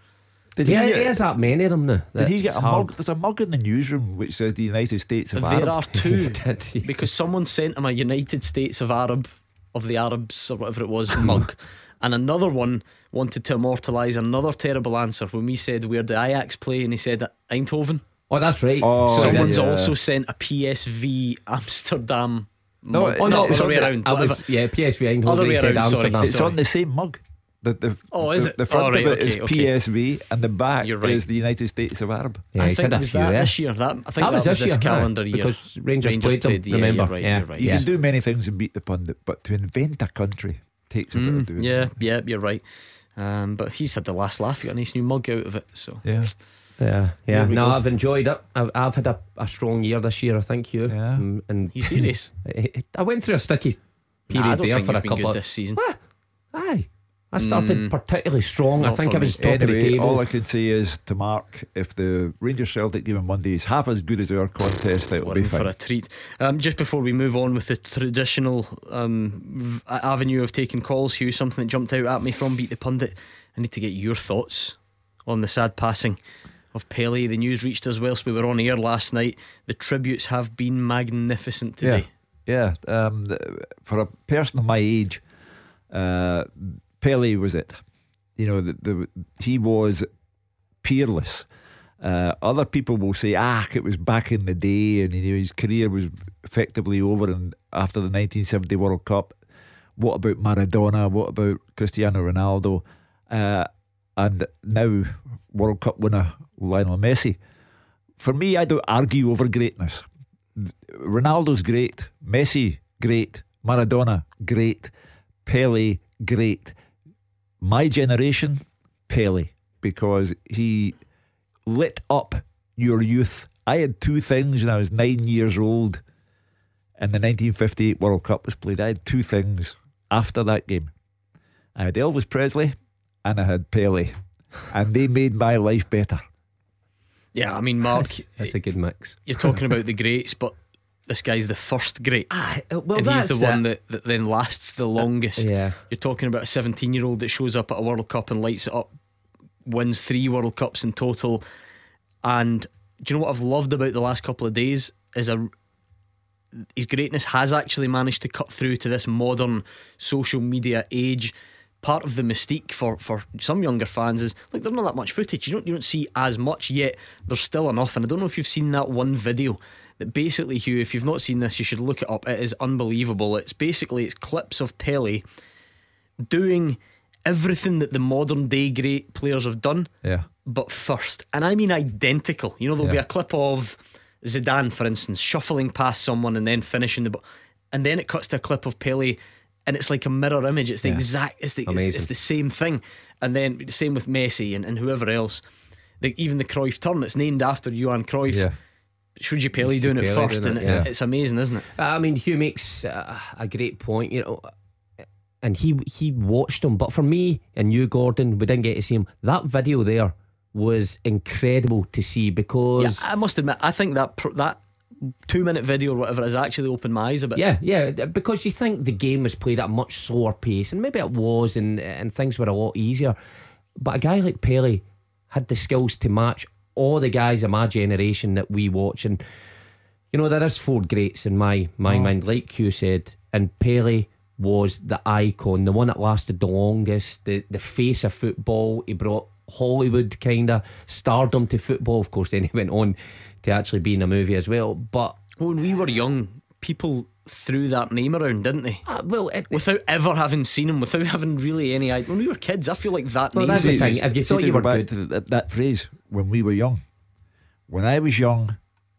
Did he yeah, get- he has that many of them now. Did he get a hard. mug? There's a mug in the newsroom which says the United States of There Arab. There are two Did he? because someone sent him a United States of Arab of the Arabs or whatever it was mug, and another one wanted to immortalise another terrible answer when we said where the Ajax play, and he said Eindhoven. Oh, that's right. Oh, Someone's yeah. also sent a PSV Amsterdam. No, mug. Oh, no, other way around. I was, yeah, PSV Eindhoven. Other way said around, sorry. Amsterdam. It's on the same mug. The, the, Oh, is it? The front Oh, right, of it is okay, okay. PSV, and the back You're right. is the United States of Arab. Yeah, I he think said a was few that there. this year. That I think That was this year, calendar aye, year because Rangers played them, Yeah, remember? you're right. Yeah. You're right. You Yeah. can do many things and beat the pundit, but to invent a country takes a bit of Mm, doing. yeah, yeah, you're right. Um, but he's had the last laugh. He got a nice new mug out of it. So yeah. Yeah, yeah. No, go. I've enjoyed it. I've, I've had a, a strong year this year. I think you. Yeah. Mm, and you serious? I went through a sticky period Nah, there for a couple of. this season. Aye, I started Mm. particularly strong. I think I was me. top of the Anyway, table. all I can say is to Mark, if the Rangers Celtic game on Monday is half as good as our contest, it'll We're be in for a treat. Um, just before we move on with the traditional um, v- avenue of taking calls, Hugh, something that jumped out at me from Beat the Pundit. I need to get your thoughts on the sad passing of Pele. The news reached us whilst we were on air last night. The tributes have been magnificent today. Yeah, yeah. Um, for a person of my age, uh, Pele was it. You know, the, the, he was peerless. Uh, other people will say, ah, it was back in the day, and you know, his career was effectively over. And after the 1970 World Cup, what about Maradona? What about Cristiano Ronaldo? Uh, and now World Cup winner Lionel Messi. For me, I don't argue over greatness. Ronaldo's great, Messi great, Maradona great, Pele great. My generation, Pele, because he lit up your youth. I had two things when I was nine years old and the 1958 World Cup was played. I had two things after that game. I had Elvis Presley and I had Pele, and they made my life better. Yeah, I mean, Mark, that's, that's a good mix. you're talking about the greats, but this guy's the first great. Ah, well, and he's that's the one that, that then lasts the longest. Yeah. You're talking about a 17 year old that shows up at a World Cup and lights it up, wins three World Cups in total. And do you know what I've loved about the last couple of days? Is a his greatness has actually managed to cut through to this modern social media age. Part of the mystique for, for some younger fans is like there's not that much footage. You don't you don't see as much yet. There's still enough, and I don't know if you've seen that one video that basically, Hugh, if you've not seen this, you should look it up. It is unbelievable. It's basically it's clips of Pele doing everything that the modern day great players have done, Yeah. but first. And I mean identical. You know, there'll be a clip of Zidane, for instance, shuffling past someone and then finishing the ball. And then it cuts to a clip of Pele and it's like a mirror image. It's the Yeah. exact, it's the, it's, it's the same thing. And then the same with Messi and, and whoever else. The, even the Cruyff turn, it's named after Johan Cruyff. Yeah. Should you Pele doing it Pele first? doing and it, it- yeah. it's amazing, isn't it? I mean, Hugh makes uh, a great point, you know, and he he watched him. But for me and you, Gordon, we didn't get to see him. That video there was incredible to see because Yeah, I must admit, I think that pr- that two minute video or whatever has actually opened my eyes a bit. Yeah, yeah, because you think the game was played at a much slower pace, and maybe it was, and and things were a lot easier. But a guy like Pele had the skills to match all the guys of my generation that we watch, and you know there is four greats in my my mm. mind, like you said, and Pele was the icon, the one that lasted the longest, the the face of football. He brought Hollywood kind of stardom to football. Of course, then he went on to actually be in a movie as well, but. When we were young, people threw that name around, didn't they? Uh, well, it, Without ever having seen him, without having really any idea. When we were kids, I feel like that Well, name. that's the thing. If you thought you were good, to that, that phrase when we were young. When I was young,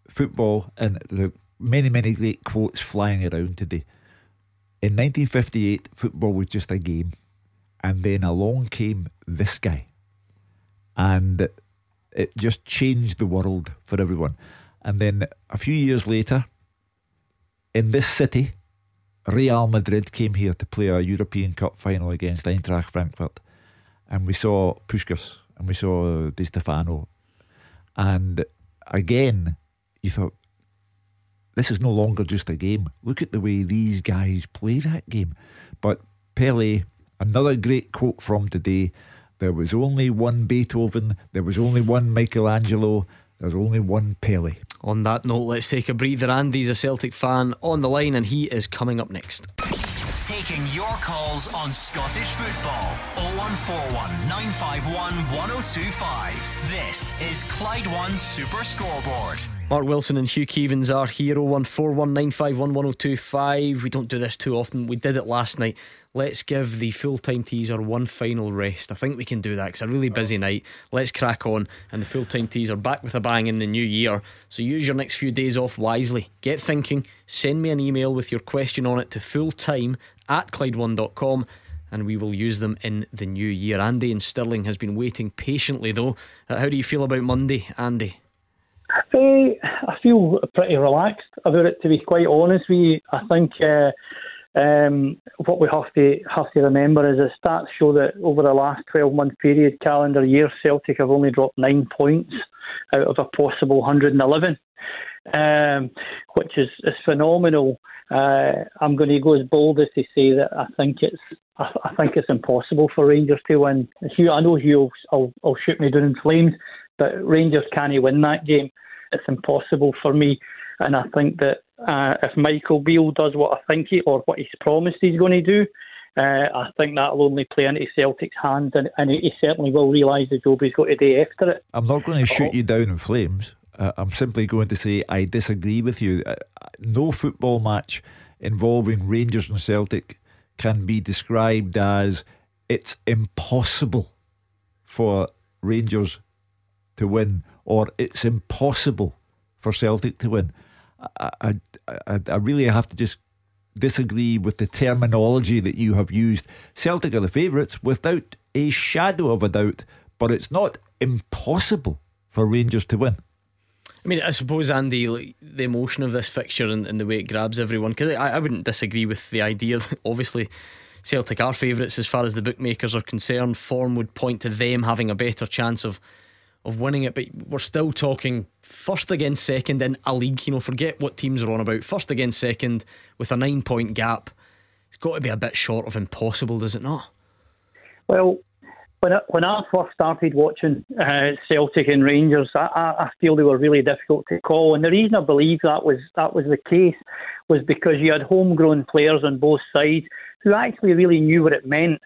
football and the many many great quotes flying around today. In 1958, football was just a game, and then along came this guy, and it just changed the world for everyone. And then a few years later, in this city, Real Madrid came here to play a European Cup final against Eintracht Frankfurt, and we saw Puskas and we saw Di Stefano, and again, you thought this is no longer just a game. Look at the way these guys play that game. But Pele, another great quote from today. There was only one Beethoven. There was only one Michelangelo. There's only one Pele. On that note, let's take a breather. Andy's a Celtic fan on the line, and he is coming up next. Taking your calls on Scottish football. 0141 951 1025. This is Clyde One Super Scoreboard. Mark Wilson and Hugh Keevins are here. 0141 951 1025. We don't do this too often. We did it last night. Let's give the full time teaser one final rest. I think we can do that. It's a really busy night. Let's crack on. And the full time teaser back with a bang in the new year. So use your next few days off wisely. Get thinking. Send me an email with your question on it to fulltime at Clyde1.com and we will use them in the new year. Andy and Stirling has been waiting patiently though. Uh, how do you feel about Monday, Andy? Uh, I feel pretty relaxed about it, to be quite honest with you. I think uh, um, what we have to have to remember is the stats show that over the last 12 month period, calendar year, Celtic have only dropped nine points out of a possible 111, um, which is, is phenomenal. Uh, I'm going to go as bold as to say that I think it's I, I think it's impossible for Rangers to win. Hugh, I know Hugh will, will shoot me down in flames, but Rangers can't win that game. It's impossible for me. And I think that uh, if Michael Beale does what I think he or what he's promised he's going to do, uh, I think that'll only play into Celtic's hands, and, and he certainly will realise the job he's got to do after it. I'm not going to shoot you down in flames. Uh, I'm simply going to say I disagree with you. Uh, no football match involving Rangers and Celtic can be described as it's impossible for Rangers to win or it's impossible for Celtic to win. I, I, I, really have to just disagree with the terminology that you have used. Celtic are the favourites without a shadow of a doubt, but it's not impossible for Rangers to win. I mean, I suppose, Andy, like, the emotion of this fixture and, and the way it grabs everyone, because I, I wouldn't disagree with the idea that obviously Celtic are favourites as far as the bookmakers are concerned. Form would point to them having a better chance of of winning it, but we're still talking first against second in a league. You know, forget what teams are on about. First against second with a nine point gap. It's got to be a bit short of impossible, does it not? Well, when I, when I first started watching uh, Celtic and Rangers, I, I, I feel they were really difficult to call, and the reason I believe that was that was the case was because you had homegrown players on both sides who actually really knew what it meant,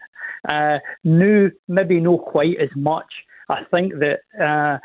uh, knew maybe not quite as much I think that uh,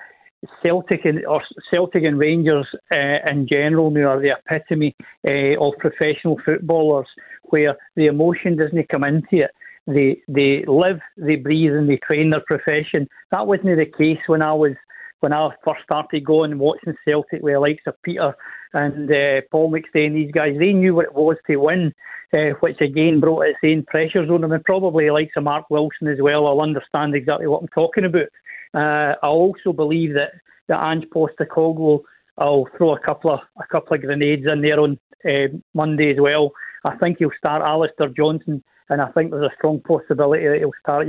Celtic and or Celtic and Rangers uh, in general now are the epitome uh, of professional footballers, where the emotion doesn't come into it. They they live, they breathe, and they train their profession. That wasn't the case when I was when I first started going and watching Celtic with the likes of Peter and uh, Paul McStay. and These guys, they knew what it was to win, uh, which again brought its own pressures on them. And probably the likes of Mark Wilson as well. I'll understand exactly what I'm talking about. Uh, I also believe that that Ange Postecoglou will throw a couple of a couple of grenades in there on uh, Monday as well. I think he'll start Alistair Johnston, and I think there's a strong possibility that he'll start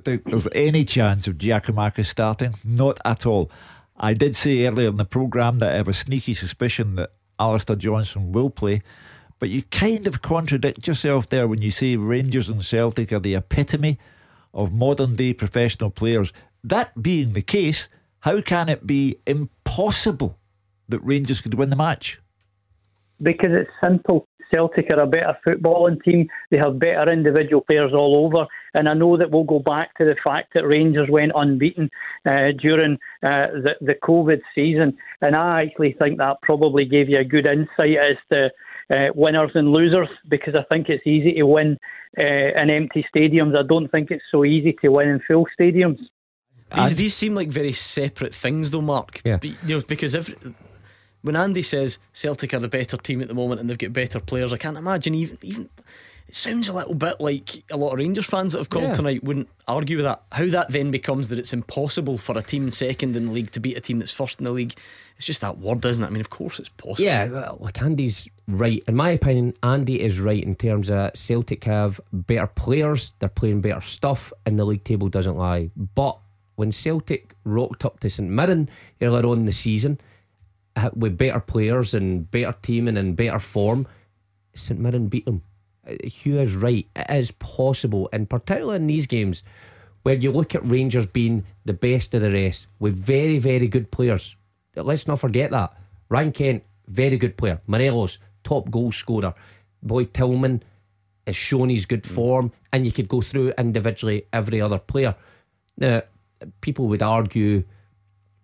think there's any chance of Giakoumakis starting. Not at all. I did say earlier in the programme that I have a sneaky suspicion that Alistair Johnston will play, but you kind of contradict yourself there when you say Rangers and Celtic are the epitome of modern day professional players. That being the case, how can it be impossible that Rangers could win the match? Because it's simple. Celtic are a better footballing team. They have better individual players all over. And I know that we'll go back to the fact that Rangers went unbeaten uh, during uh, the, the COVID season. And I actually think that probably gave you a good insight as to uh, winners and losers because I think it's easy to win uh, in empty stadiums. I don't think it's so easy to win in full stadiums. These, these seem like very separate things, though, Mark. Yeah. Be, you know, because if when Andy says Celtic are the better team at the moment and they've got better players, I can't imagine even even It sounds a little bit like a lot of Rangers fans that have called Yeah. tonight wouldn't argue with that. How that then becomes that it's impossible for a team second in the league to beat a team that's first in the league. It's just that word, isn't it? I mean, of course it's possible. Yeah, well, like Andy's right. In my opinion, Andy is right in terms of Celtic have better players, they're playing better stuff, and the league table doesn't lie. But when Celtic rocked up to St Mirren earlier on in the season uh, with better players and better teaming and better form, St Mirren beat them. Hugh is right. It is possible, and particularly in these games where you look at Rangers being the best of the rest with very, very good players. Let's not forget that. Ryan Kent, very good player. Morelos, top goal scorer. Boy Tillman has shown his good mm. form, and you could go through individually every other player. Now, people would argue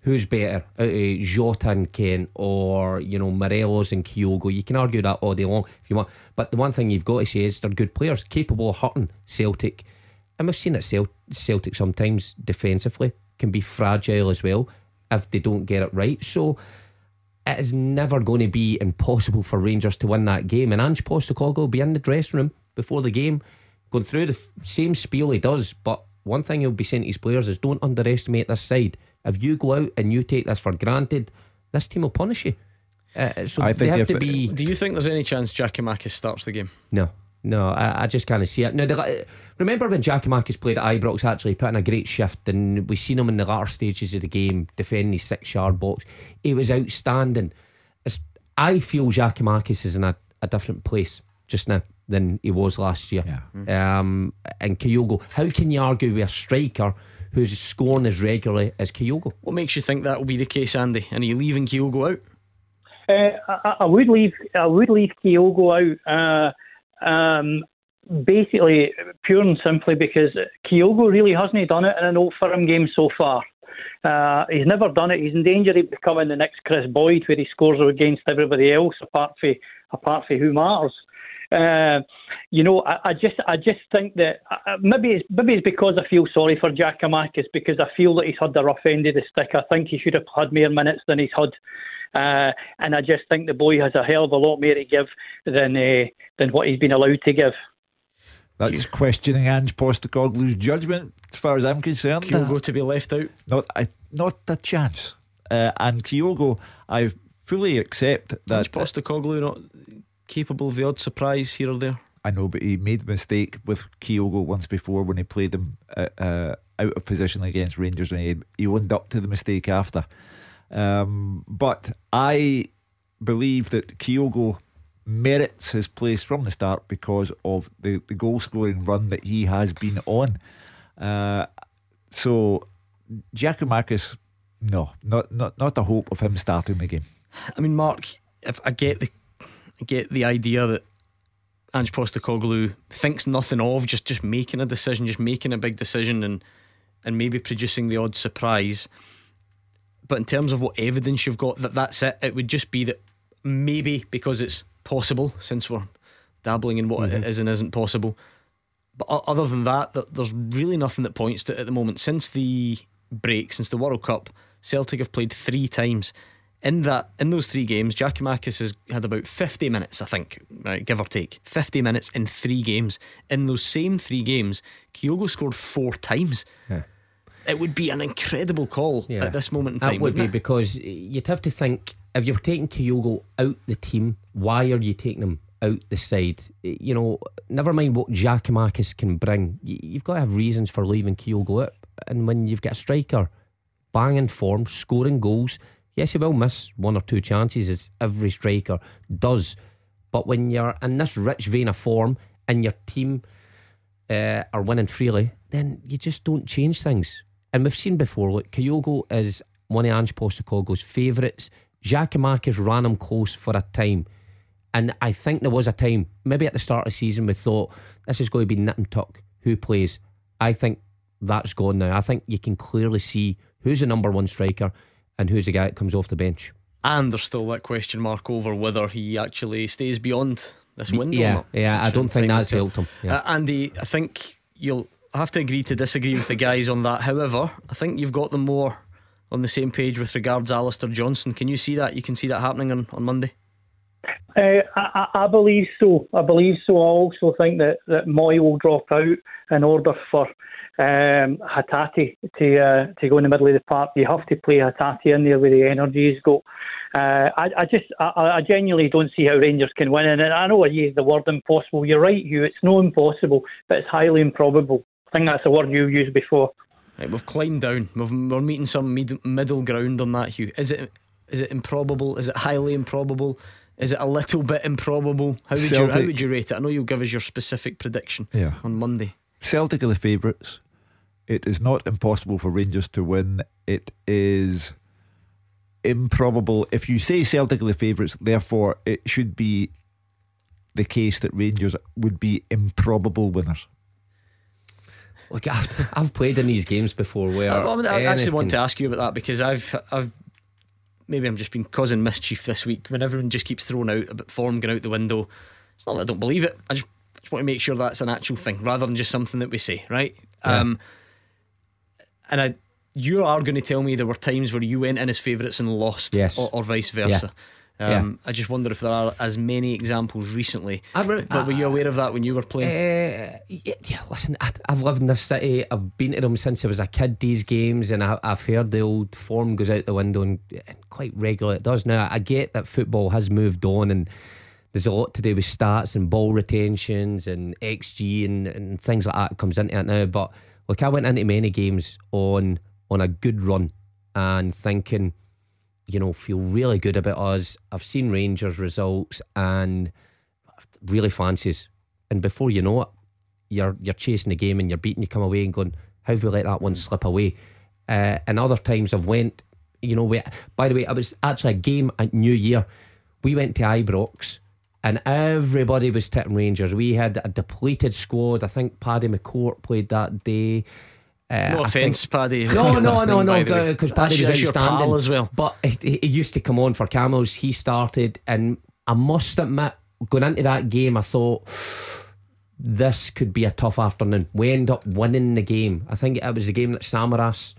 who's better out of Jota and Kent or you know Morelos and Kyogo. You can argue that all day long if you want, but the one thing you've got to say is they're good players, capable of hurting Celtic, and we've seen that Cel- Celtic sometimes defensively can be fragile as well if they don't get it right. So it is never going to be impossible for Rangers to win that game. And Ange Postecoglou will be in the dressing room before the game, going through the same spiel he does. But one thing he'll be saying to his players is don't underestimate this side. If you go out and you take this for granted, this team will punish you. Uh, so I they have to be. Do you think there's any chance Giakoumakis starts the game? No, no, I, I just can't see it. Now, the, remember when Giakoumakis played at Ibrox, actually put in a great shift, and we seen him in the latter stages of the game defending his six yard box. He was outstanding. It's, I feel Giakoumakis is in a, a different place just now than he was last year. Um, and Kyogo, how can you argue with a striker who's scoring as regularly as Kyogo? What makes you think that will be the case, Andy? And are you leaving Kyogo out? Uh, I, I would leave. I would leave Kyogo out. Uh, um, basically, pure and simply because Kyogo really hasn't done it in an old firm game so far. Uh, he's never done it. He's in danger of becoming the next Kris Boyd, where he scores against everybody else, apart from apart from who matters. Uh, you know, I, I just I just think that uh, maybe it's maybe it's because I feel sorry for Giakoumakis because I feel that he's had the rough end of the stick. I think he should have had more minutes than he's had. Uh, and I just think the boy has a hell of a lot more to give than uh, than what he's been allowed to give. That's questioning Ange Postecoglou's judgment, as far as I'm concerned. Kyogo to be left out? Not, I, not a chance. Uh, and Kyogo, I fully accept that. Ange Postecoglou not capable of the odd surprise here or there? I know, but he made a mistake with Kyogo once before when he played him uh, uh, out of position against Rangers, and he, he owned up to the mistake after. Um, but I believe that Kyogo merits his place from the start because of the, the goal scoring run that he has been on. Uh, so, Giakoumakis, no, not, not, not a hope of him starting the game. I mean, Mark, if I get the I get the idea that Ange Postecoglou thinks nothing of just just making a decision, just making a big decision, and and maybe producing the odd surprise. But in terms of what evidence you've got that that's it, it would just be that maybe because it's possible, since we're dabbling in what it mm-hmm. is and isn't possible. But other than that, there's really nothing that points to it at the moment. Since the break, since the World Cup, Celtic have played three times. In that, in those three games, Giakoumakis has had about 50 minutes, I think, right, give or take, 50 minutes in three games. In those same three games, Kyogo scored four times. It would be an incredible call Yeah. at this moment in That would be it? because you'd have to think if you're taking Kyogo out the team, why are you taking him out the side? You know, never mind what Giakoumakis can bring. You've got to have reasons for leaving Kyogo out. And when you've got a striker banging form, scoring goals, yes, he will miss one or two chances, as every striker does. But when you're in this rich vein of form and your team uh, are winning freely, then you just don't change things. And we've seen before, look, Kyogo is one of Ange Postecoglou's favourites. Giakoumakis ran him close for a time. And I think there was a time, maybe at the start of the season, we thought this is going to be nit and tuck. Who plays? I think that's gone now. I think you can clearly see who's the number one striker and who's the guy that comes off the bench. And there's still that question mark over whether he actually stays beyond this window. or yeah, not, yeah, I don't think that's tell. helped him. Yeah. Uh, Andy, I think you'll have to agree to disagree with the guys on that. However, I think you've got them more on the same page with regards to Alistair Johnston. Can you see that? You can see that happening on, on Monday? Uh, I, I believe so. I believe so. I also think that, that Mooy will drop out in order for um, Hatate to uh, to go in the middle of the park. You have to play Hatate in there where the energy is go. Uh, I, I just, I, I genuinely don't see how Rangers can win. And I know I use the word impossible. You're right, Hugh. It's no impossible, but it's highly improbable. I think that's a word you used before. Right, we've climbed down. We've, we're meeting some mid, middle ground on that, Hugh. Is it is it improbable? Is it highly improbable? Is it a little bit improbable? How would you how would you rate it? I know you'll give us your specific prediction yeah. on Monday. Celtic are the favourites. It is not impossible for Rangers to win. It is improbable. If you say Celtic are the favourites, therefore it should be the case that Rangers would be improbable winners. Look, I've, I've played in these games before where I, I actually want to ask you about that because I've I've maybe I'm just been causing mischief this week when everyone just keeps throwing out a about form going out the window. It's not that I don't believe it. I just, just want to make sure that's an actual thing rather than just something that we say, right? Yeah. Um, and I, you are going to tell me there were times where you went in as favourites and lost, yes. or, or vice versa. Yeah. Um, yeah. I just wonder if there are as many examples recently. Re- but were you aware of that when you were playing? Uh, yeah, yeah, listen, I, have lived in this city. I've been to them since I was a kid. These games, and I, have heard the old form goes out the window, and, and quite regularly it does. Now I get that football has moved on, and there's a lot to do with stats and ball retentions and xG and, and things like that comes into it now. But look, I went into many games on on a good run and thinking you know, feel really good about us. I've seen Rangers results and really fancies. And before you know it, you're you're chasing the game and you're beating. You come away and going, how have we let that one slip away? Uh, and other times I've went, you know, we, by the way, it was actually a game at New Year. We went to Ibrox and everybody was tipping Rangers. We had a depleted squad. I think Paddy McCourt played that day. Uh, no offence, think, Paddy. No, no, no, no, because Paddy was outstanding as well. But he, he used to come on for Camels. He started, and I must admit, going into that game, I thought this could be a tough afternoon. We end up winning the game. I think it was the game that Samaras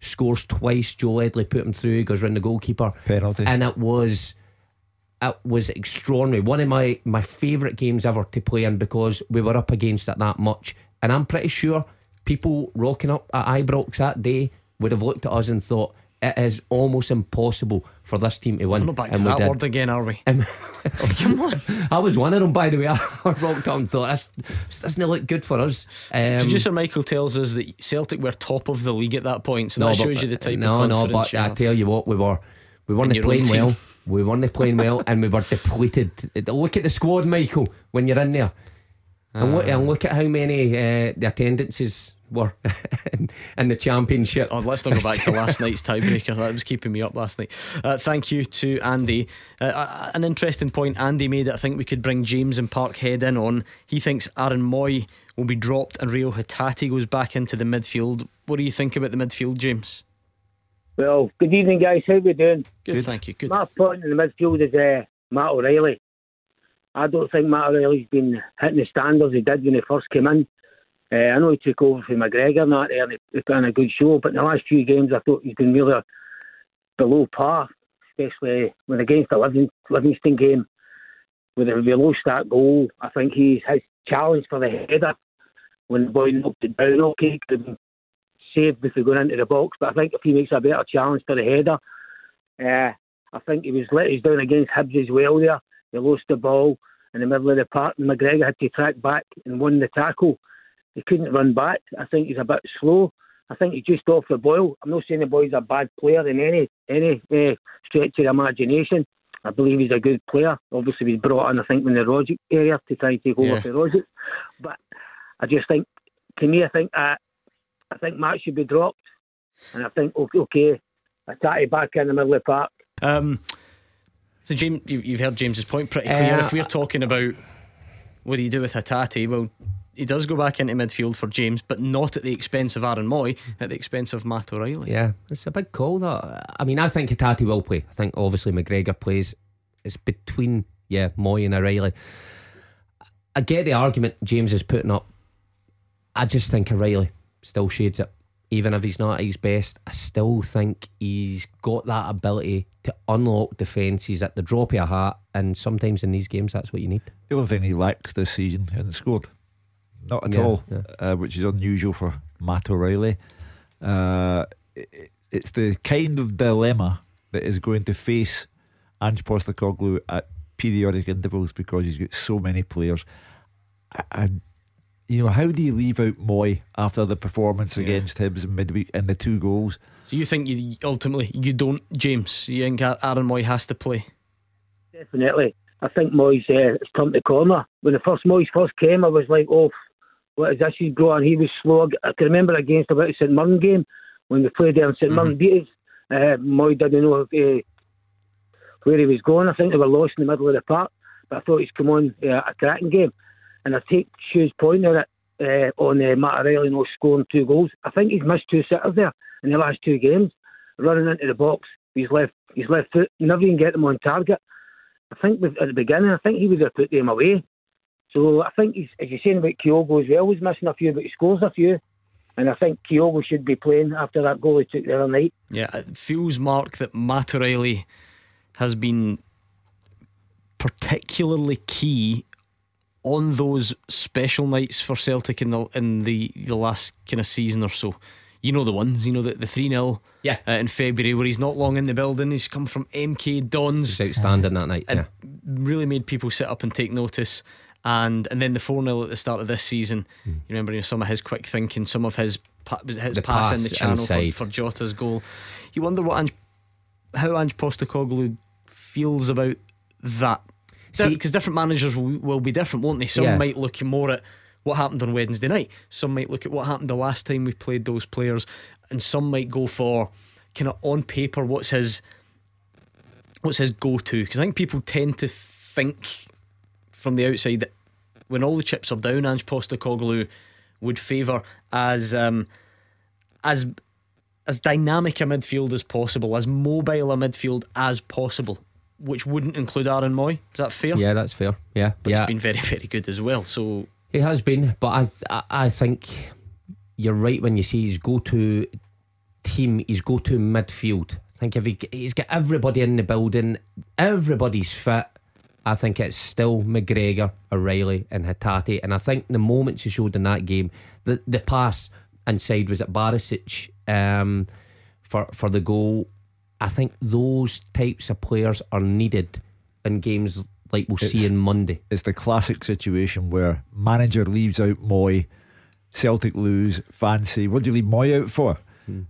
scores twice. Joe Ledley put him through, goes round the goalkeeper. Penalty. And it was it was extraordinary. One of my, my favourite games ever to play in because we were up against it that much. And I'm pretty sure people rocking up at Ibrox that day would have looked at us and thought it is almost impossible for this team to win. We're not back and to that did. word again, are we? Um, come on. I was one of them, by the way. I rocked up and thought, this, this doesn't look good for us. Um, Producer Michael tells us that Celtic were top of the league at that point, so no, that shows you the type no, of No, No, but I tell you what, we were we weren't playing well. We weren't playing well and we were depleted. Look at the squad, Michael, when you're in there. And look, and look at how many uh, the attendances were in, in, the championship. Oh, let's not go back to last night's tiebreaker. That was keeping me up last night. Uh, thank you to Andy. Uh, uh, an interesting point Andy made that I think we could bring James and Parkhead in on. He thinks Aaron Mooy will be dropped and Reo Hatate goes back into the midfield. What do you think about the midfield, James? Well, good evening, guys. How we doing? Good, good. thank you. Good. My point in the midfield is uh, Matt O'Riley. I don't think Matt O'Riley's been hitting the standards he did when he first came in. Uh, I know he took over from McGregor and that, and he put in a good show, but in the last few games I thought he's been really below par, especially when against the Livingston game, with the lost that goal. I think he's his challenge for the header when the boy knocked it down, okay, could have been saved before going into the box, but I think if he makes a better challenge to the header, uh, I think he was let us down against Hibs as well there. He lost the ball in the middle of the park, and McGregor had to track back and won the tackle. He couldn't run back. I think he's a bit slow. I think he's just off the boil. I'm not saying the boy's a bad player in any any uh, stretch of imagination. I believe he's a good player. Obviously, he's brought in, I think, in the Rogic area to try and take over yeah. for Rogic. But I just think, to me, I think uh, I think Matt should be dropped. And I think, okay, okay Hatate back in the middle of the park. Um, so, James, you've heard James's point pretty clear. Uh, if we're talking about what do you do with Hatate, well, he does go back into midfield for James, but not at the expense of Aaron Mooy, at the expense of Matt O'Riley. Yeah, it's a big call. That I mean, I think Hatate will play. I think obviously McGregor plays. It's between yeah Mooy and O'Riley. I get the argument James is putting up. I just think O'Riley still shades it. even if he's not at his best, I still think he's got that ability to unlock defences at the drop of a hat. And sometimes in these games, that's what you need. The only thing he lacks this season, hasn't scored. Not at Yeah, all, yeah. Uh, which is unusual for Matt O'Riley. Uh, it, it's the kind of dilemma that is going to face Ange Postecoglou at periodic intervals because he's got so many players. I, I, you know, how do you leave out Mooy after the performance Yeah. against Hibs in midweek and the two goals? So you think you ultimately you don't, James? You think Aaron Mooy has to play? Definitely. I think Moyes uh, has turned the corner. When the first Moyes first came, I was like, oh, what is this he's growing? He was slow. I can remember against about the St Mirren game when we played there and St Mirren beat us. Uh, Mooy didn't know uh, where he was going. I think they were lost in the middle of the park. But I thought he's come on uh, a cracking game. And I take Shue's point uh, on uh, Matt O'Riley not scoring two goals. I think he's missed two sitters there in the last two games, running into the box. He's left his left foot. Never even get them on target. I think at the beginning, I think he would have put them away. So I think he's, as you're saying about Kyogo as well, he's missing a few, but he scores a few. And I think Kyogo should be playing after that goal he took the other night. Yeah, it feels, Mark, that Matt O'Riley has been particularly key on those special nights for Celtic in the in the, the last kind of season or so. You know the ones, you know the the three 0 Yeah. uh, in February where he's not long in the building. He's come from MK Dons, He's outstanding that night. and Yeah. really made people sit up and take notice. And and then the four 0 at the start of this season. You remember you know, some of his quick thinking, some of his pa- his. The pass, in the channel for, for Jota's goal. You wonder what Ange, how Ange Postecoglou feels about that. See- Because different managers will, will be different, won't they? Some Yeah. might look more at what happened on Wednesday night. Some might look at what happened the last time we played those players, and some might go for kind of on paper what's his what's his go to. Because I think people tend to think from the outside that when all the chips are down, Ange Postecoglou would favour as um, as as dynamic a midfield as possible, as mobile a midfield as possible, which wouldn't include Aaron Mooy. Is that fair? Yeah, that's fair. Yeah. But yeah. he's been very, very good as well. So He has been, but I, I I think you're right when you say his go to team, his go to midfield. I think if he he's got everybody in the building, everybody's fit. I think it's still McGregor, O'Riley, and Hatate. And I think the moments he showed in that game, the the pass inside was at Barisic um, for for the goal. I think those types of players are needed in games like we'll see in Monday. It's the classic situation where manager leaves out Mooy, Celtic lose, fancy. What do you leave Mooy out for?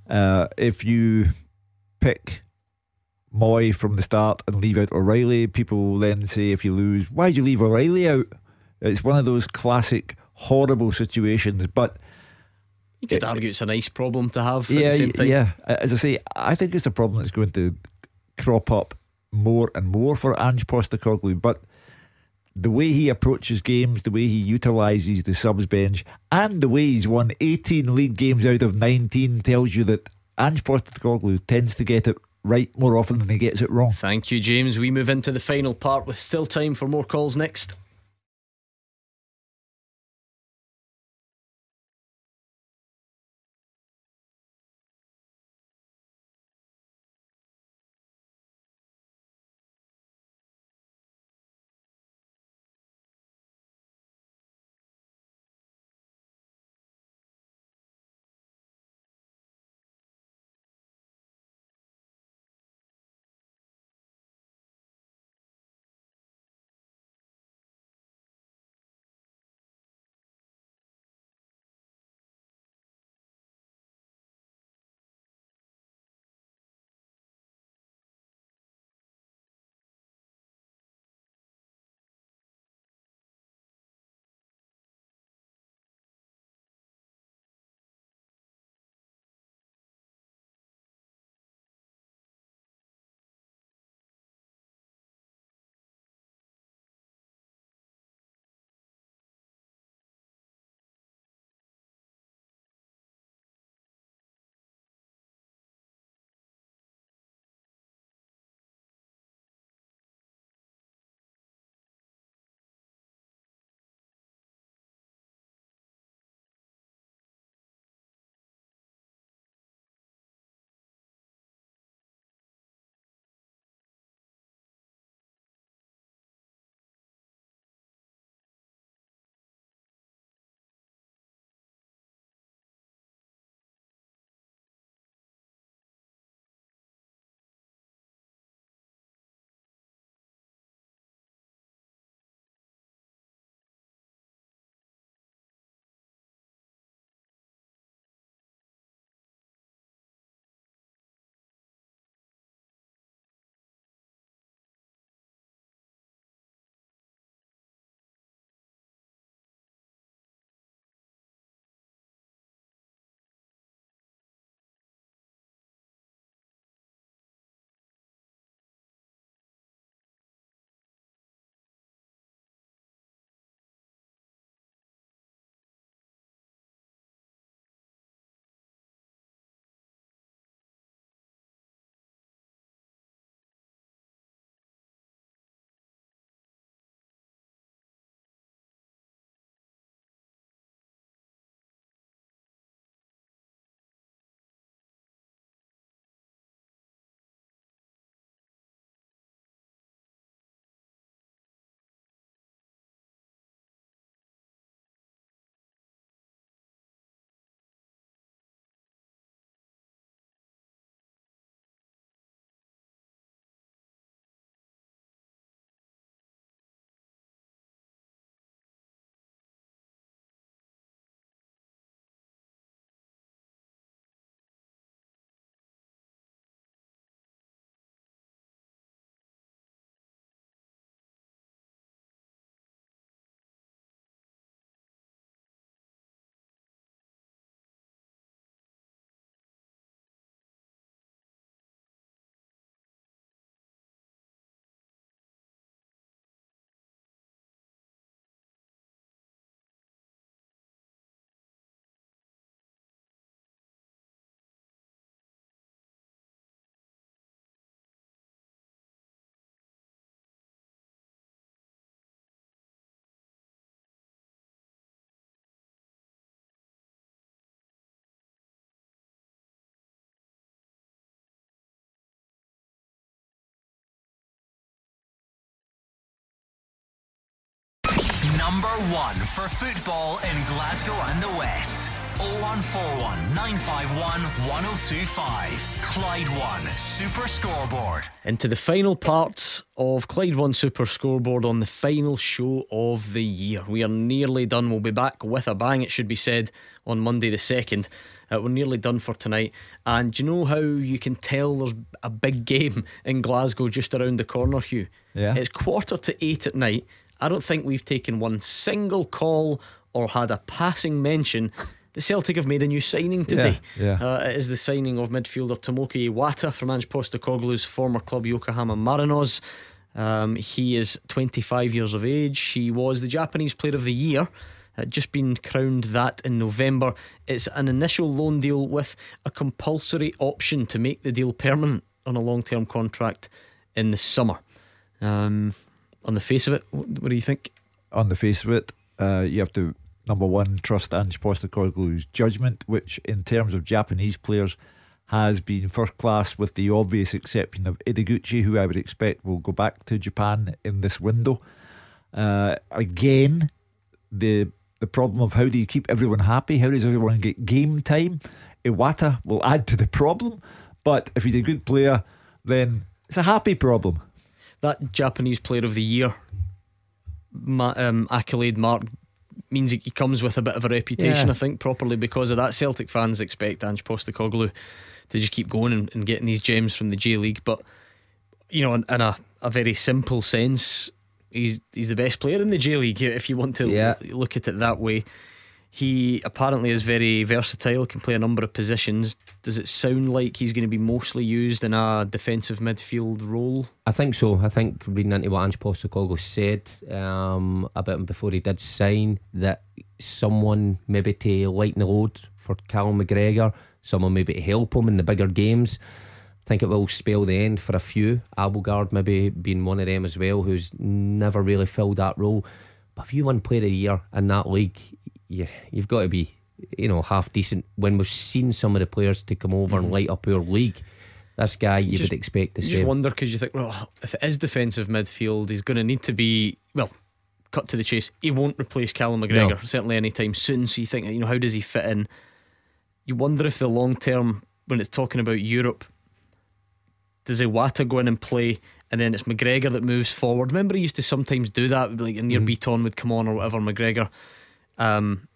Uh, if you pick Mooy from the start and leave out O'Riley, people will then say if you lose, why'd you leave O'Riley out? It's one of those classic horrible situations, but you could argue it's a nice problem to have at yeah, the same time. yeah. Uh, as I say, I think it's a problem that's going to crop up more and more for Ange Postecoglou. But the way he approaches games, the way he utilises the subs bench, and the way he's won 18 league games out of 19 tells you that Ange Postecoglou tends to get it right more often than he gets it wrong. Thank you, James. We move into the final part with still time for more calls next. Number one for football in Glasgow and the West. 0141 951 1025. Clyde One Super Scoreboard. Into the final parts of Clyde One Super Scoreboard on the final show of the year. We are nearly done. We'll be back with a bang, it should be said, on Monday the 2nd. Uh, we're nearly done for tonight. And do you know how you can tell there's a big game in Glasgow just around the corner, Hugh? Yeah. It's quarter to eight at night. I don't think we've taken one single call or had a passing mention. The Celtic have made a new signing today. Yeah, yeah. Uh, it is the signing of midfielder Tomoki Iwata from Ange Postecoglou's former club Yokohama Marinos. Um, he is 25 years of age. He was the Japanese Player of the Year. Uh, just been crowned that in November. It's an initial loan deal with a compulsory option to make the deal permanent on a long term contract in the summer. Um, on the face of it, what, do you think? On the face of it, uh, you have to number one trust Ange Postecoglou's judgment, which in terms of Japanese players has been first class, with the obvious exception of Ideguchi, who I would expect will go back to Japan in this window. Uh, again, the the problem of how do you keep everyone happy? How does everyone get game time? Iwata will add to the problem, but if he's a good player, then it's a happy problem. That Japanese Player of the Year ma- um, accolade mark means he comes with a bit of a reputation, Yeah. I think, properly because of that. Celtic fans expect Ange Postecoglou to just keep going and, and getting these gems from the J League. But, you know, in, in a, a very simple sense, he's, he's the best player in the J League, if you want to Yeah. l- look at it that way. He apparently is very versatile, can play a number of positions. Does it sound like he's going to be mostly used in a defensive midfield role? I think so. I think reading into what Ange Postecoglou said um, about him before he did sign, that someone maybe to lighten the load for Callum McGregor, someone maybe to help him in the bigger games. I think it will spell the end for a few. Abildgaard maybe being one of them as well, who's never really filled that role. But if you win Player of the Year in that league, you, you've got to be, you know, half decent. When we've seen some of the players to come over and light up our league, this guy you just- would expect the You same. just wonder because you think, well, if it is defensive midfield, he's going to need to be well. Cut to the chase. He won't replace Callum McGregor No. certainly anytime soon. So you think, you know, how does he fit in? You wonder if the long term, when it's talking about Europe, does Iwata go in and play, and then it's McGregor that moves forward? Remember, he used to sometimes do that, like your Mm. Bitton would come on or whatever. McGregor, um,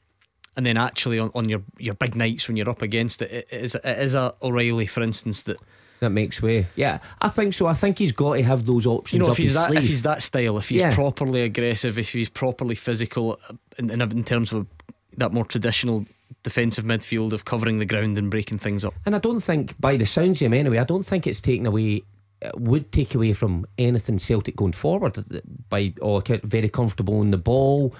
and then actually on, on your your big nights when you're up against it, it is it is a O'Riley, for instance, that that makes way. Yeah, I think so. I think he's got to have those options. you know, if he's that sleeve. if he's that style, if he's Yeah. properly aggressive, if he's properly physical, uh, in, in, in terms of that more traditional defensive midfield of covering the ground and breaking things up. And I don't think, by the sounds of him anyway, I don't think it's taken away, it would take away from anything Celtic going forward. By all account, very comfortable in the ball,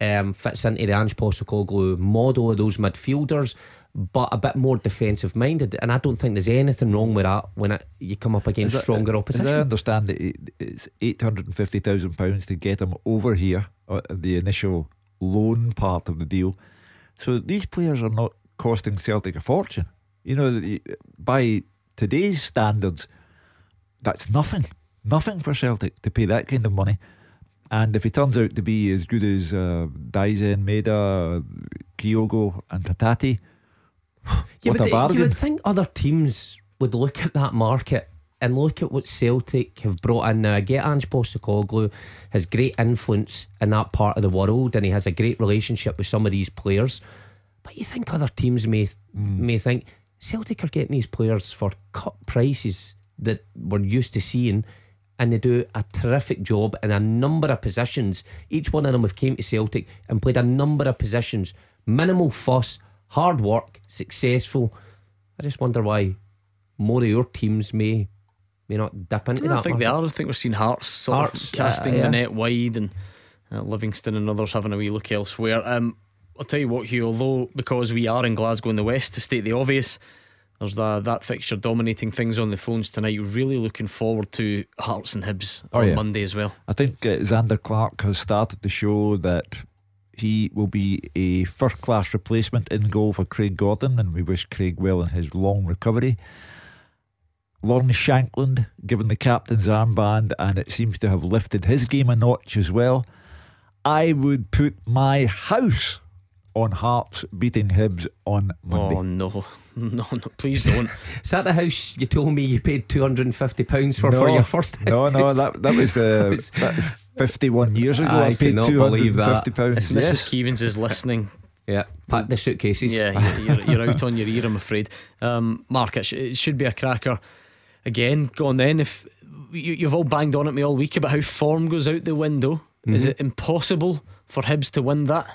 um, fits into the Ange Postecoglou model of those midfielders, but a bit more defensive minded. And I don't think there's anything wrong with that when it, you come up against I- stronger As I understand it- it's eight hundred and fifty thousand pounds to get him over here, uh, the initial loan part of the deal. So these players are not costing Celtic a fortune. You know, by today's standards, that's nothing, nothing for Celtic to pay that kind of money. And if he turns out to be as good as uh, Daizen, Maeda, Kyogo, and Hatate, Yeah, what but a you bargain! would think other teams would look at that market and look at what Celtic have brought in now. I get Ange Postecoglou has great influence in that part of the world, and he has a great relationship with some of these players. But you think other teams may may think Celtic are getting these players for cut prices that we're used to seeing. And they do a terrific job in a number of positions. Each one of them have came to Celtic and played a number of positions. Minimal fuss, hard work, successful. I just wonder why more of your teams may may not dip into I that. think they market. are. I think we've seen Hearts sort Hearts, of casting uh, yeah. the net wide and uh, Livingston and others having a wee look elsewhere. Um, I'll tell you what, Hugh, although because we are in Glasgow in the West, to state the obvious, there's that, that fixture dominating things on the phones tonight. Really looking forward to Hearts and Hibs Oh, on yeah. Monday as well. I think uh, Zander Clark has started to show that he will be a first class replacement in goal for Craig Gordon, and we wish Craig well in his long recovery. Lawrence Shankland given the captain's armband, and it seems to have lifted his game a notch as well. I would put my house on Hearts beating Hibs on Monday. Oh no, no, no! Please don't. Is that the house you told me you paid two hundred and fifty pounds for for your first house? No, no, that that was uh, that was fifty-one years ago. I, I paid cannot two hundred believe and that. fifty pounds. If Mrs. Keevins is listening, Yeah, pack the suitcases. yeah, you're, you're, you're out on your ear, I'm afraid. Um, Mark, it, sh- it should be a cracker. Again, go on then. If you, you've all banged on at me all week about how form goes out the window, is Mhm. it impossible for Hibs to win that?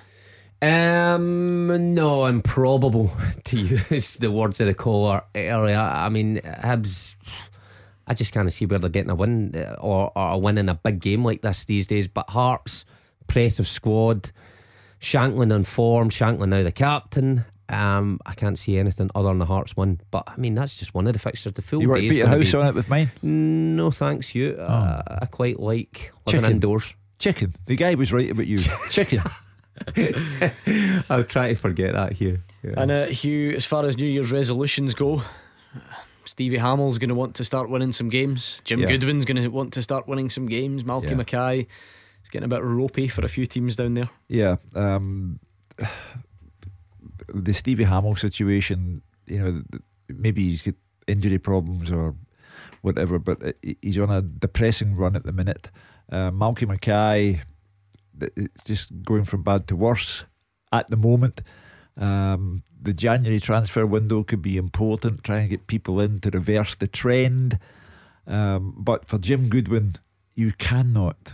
Um, no, improbable to use the words of the caller earlier. I mean, Hibs, I just can't see where they're getting a win uh, or, or a win in a big game like this these days. But Hearts, press of squad, Shankland on form, Shankland now the captain. Um, I can't see anything other than the Hearts one. But I mean, that's just one of the fixtures. The full You day to is beat your house be- on it with mine? No, thanks you. Uh, I quite like living Chicken. indoors. Chicken. The guy was right about you. Chicken. I'll try to forget that here. Yeah. And uh, Hugh, as far as New Year's resolutions go, Stevie Hammell's going to want to start winning some games. Jim Yeah. Goodwin's going to want to start winning some games. Malky Yeah. Mackay is getting a bit ropey for a few teams down there. Yeah. Um, the Stevie Hammell situation, you know, maybe he's got injury problems or whatever, but uh, he's on a depressing run at the minute. Uh, Malky Mackay, it's just going from bad to worse at the moment. Um, the January transfer window could be important, trying to get people in to reverse the trend. Um, but for Jim Goodwin, you cannot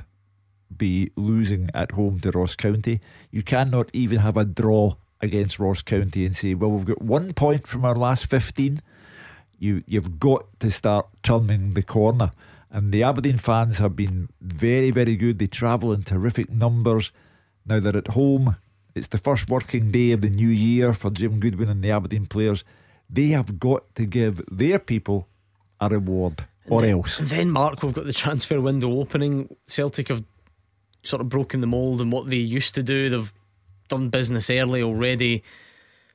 be losing at home to Ross County. You cannot even have a draw against Ross County and say, well, we've got one point from our last 15. You, you've got to start turning the corner. And the Aberdeen fans have been very, very good. They travel in terrific numbers. Now they're at home. It's the first working day of the new year for Jim Goodwin and the Aberdeen players. They have got to give their people a reward, or else. And then, Mark, we've got the transfer window opening. Celtic have sort of broken the mould and what they used to do. They've done business early already.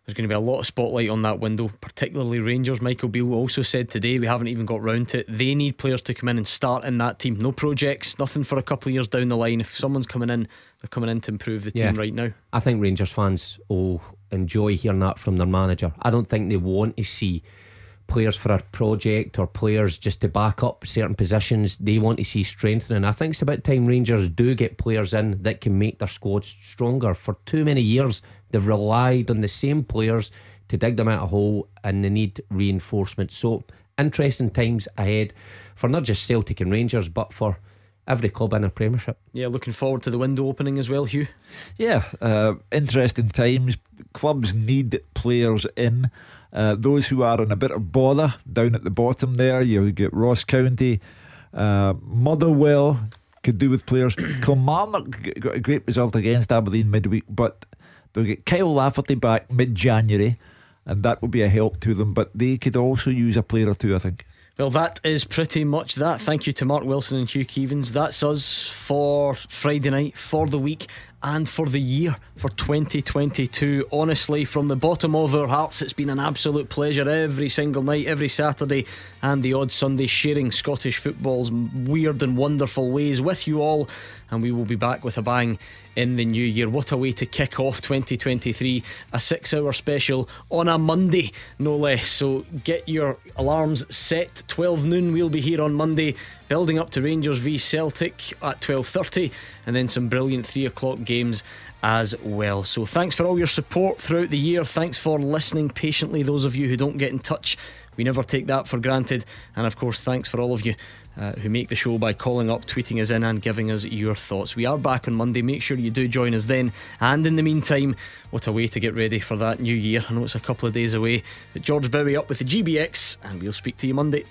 There's going to be a lot of spotlight on that window, particularly Rangers. Michael Beale also said today we haven't even got round to it. They need players to come in and start in that team. No projects, nothing for a couple of years down the line. If someone's coming in, they're coming in to improve the team right now. I think Rangers fans will enjoy hearing that from their manager. I don't think they want to see players for a project or players just to back up certain positions. They want to see strengthening. I think it's about time Rangers do get players in that can make their squads stronger. For too many years, they've relied on the same players to dig them out a hole and they need reinforcement. So, interesting times ahead for not just Celtic and Rangers, but for every club in a Premiership. Yeah, looking forward to the window opening as well, Hugh. Yeah, uh, interesting times. Clubs need players in. Uh, those who are in a bit of bother down at the bottom there, you get Ross County, uh, Motherwell could do with players. Kilmarnock got a great result against Aberdeen midweek, but they'll get Kyle Lafferty back mid January, and that will be a help to them. But they could also use a player or two, I think. Well, that is pretty much that. Thank you to Mark Wilson and Hugh Keevins. That's us for Friday night, for the week, and for the year for 2022. Honestly, from the bottom of our hearts, it's been an absolute pleasure every single night, every Saturday, and the odd Sunday sharing Scottish football's weird and wonderful ways with you all. And we will be back with a bang in the new year. What a way to kick off 2023! A six hour special on a Monday, no less. So get your alarms set. 12 noon, we'll be here on Monday, building up to Rangers v Celtic at 12.30, and then some brilliant 3 o'clock games as well. So thanks for all your support throughout the year. Thanks for listening patiently, those of you who don't get in touch. We never take that for granted. And of course, thanks for all of you uh, who make the show by calling up, tweeting us in, and giving us your thoughts. We are back on Monday. Make sure you do join us then. And in the meantime, what a way to get ready for that new year. I know it's a couple of days away. But George Bowie up with the GBX, and we'll speak to you Monday.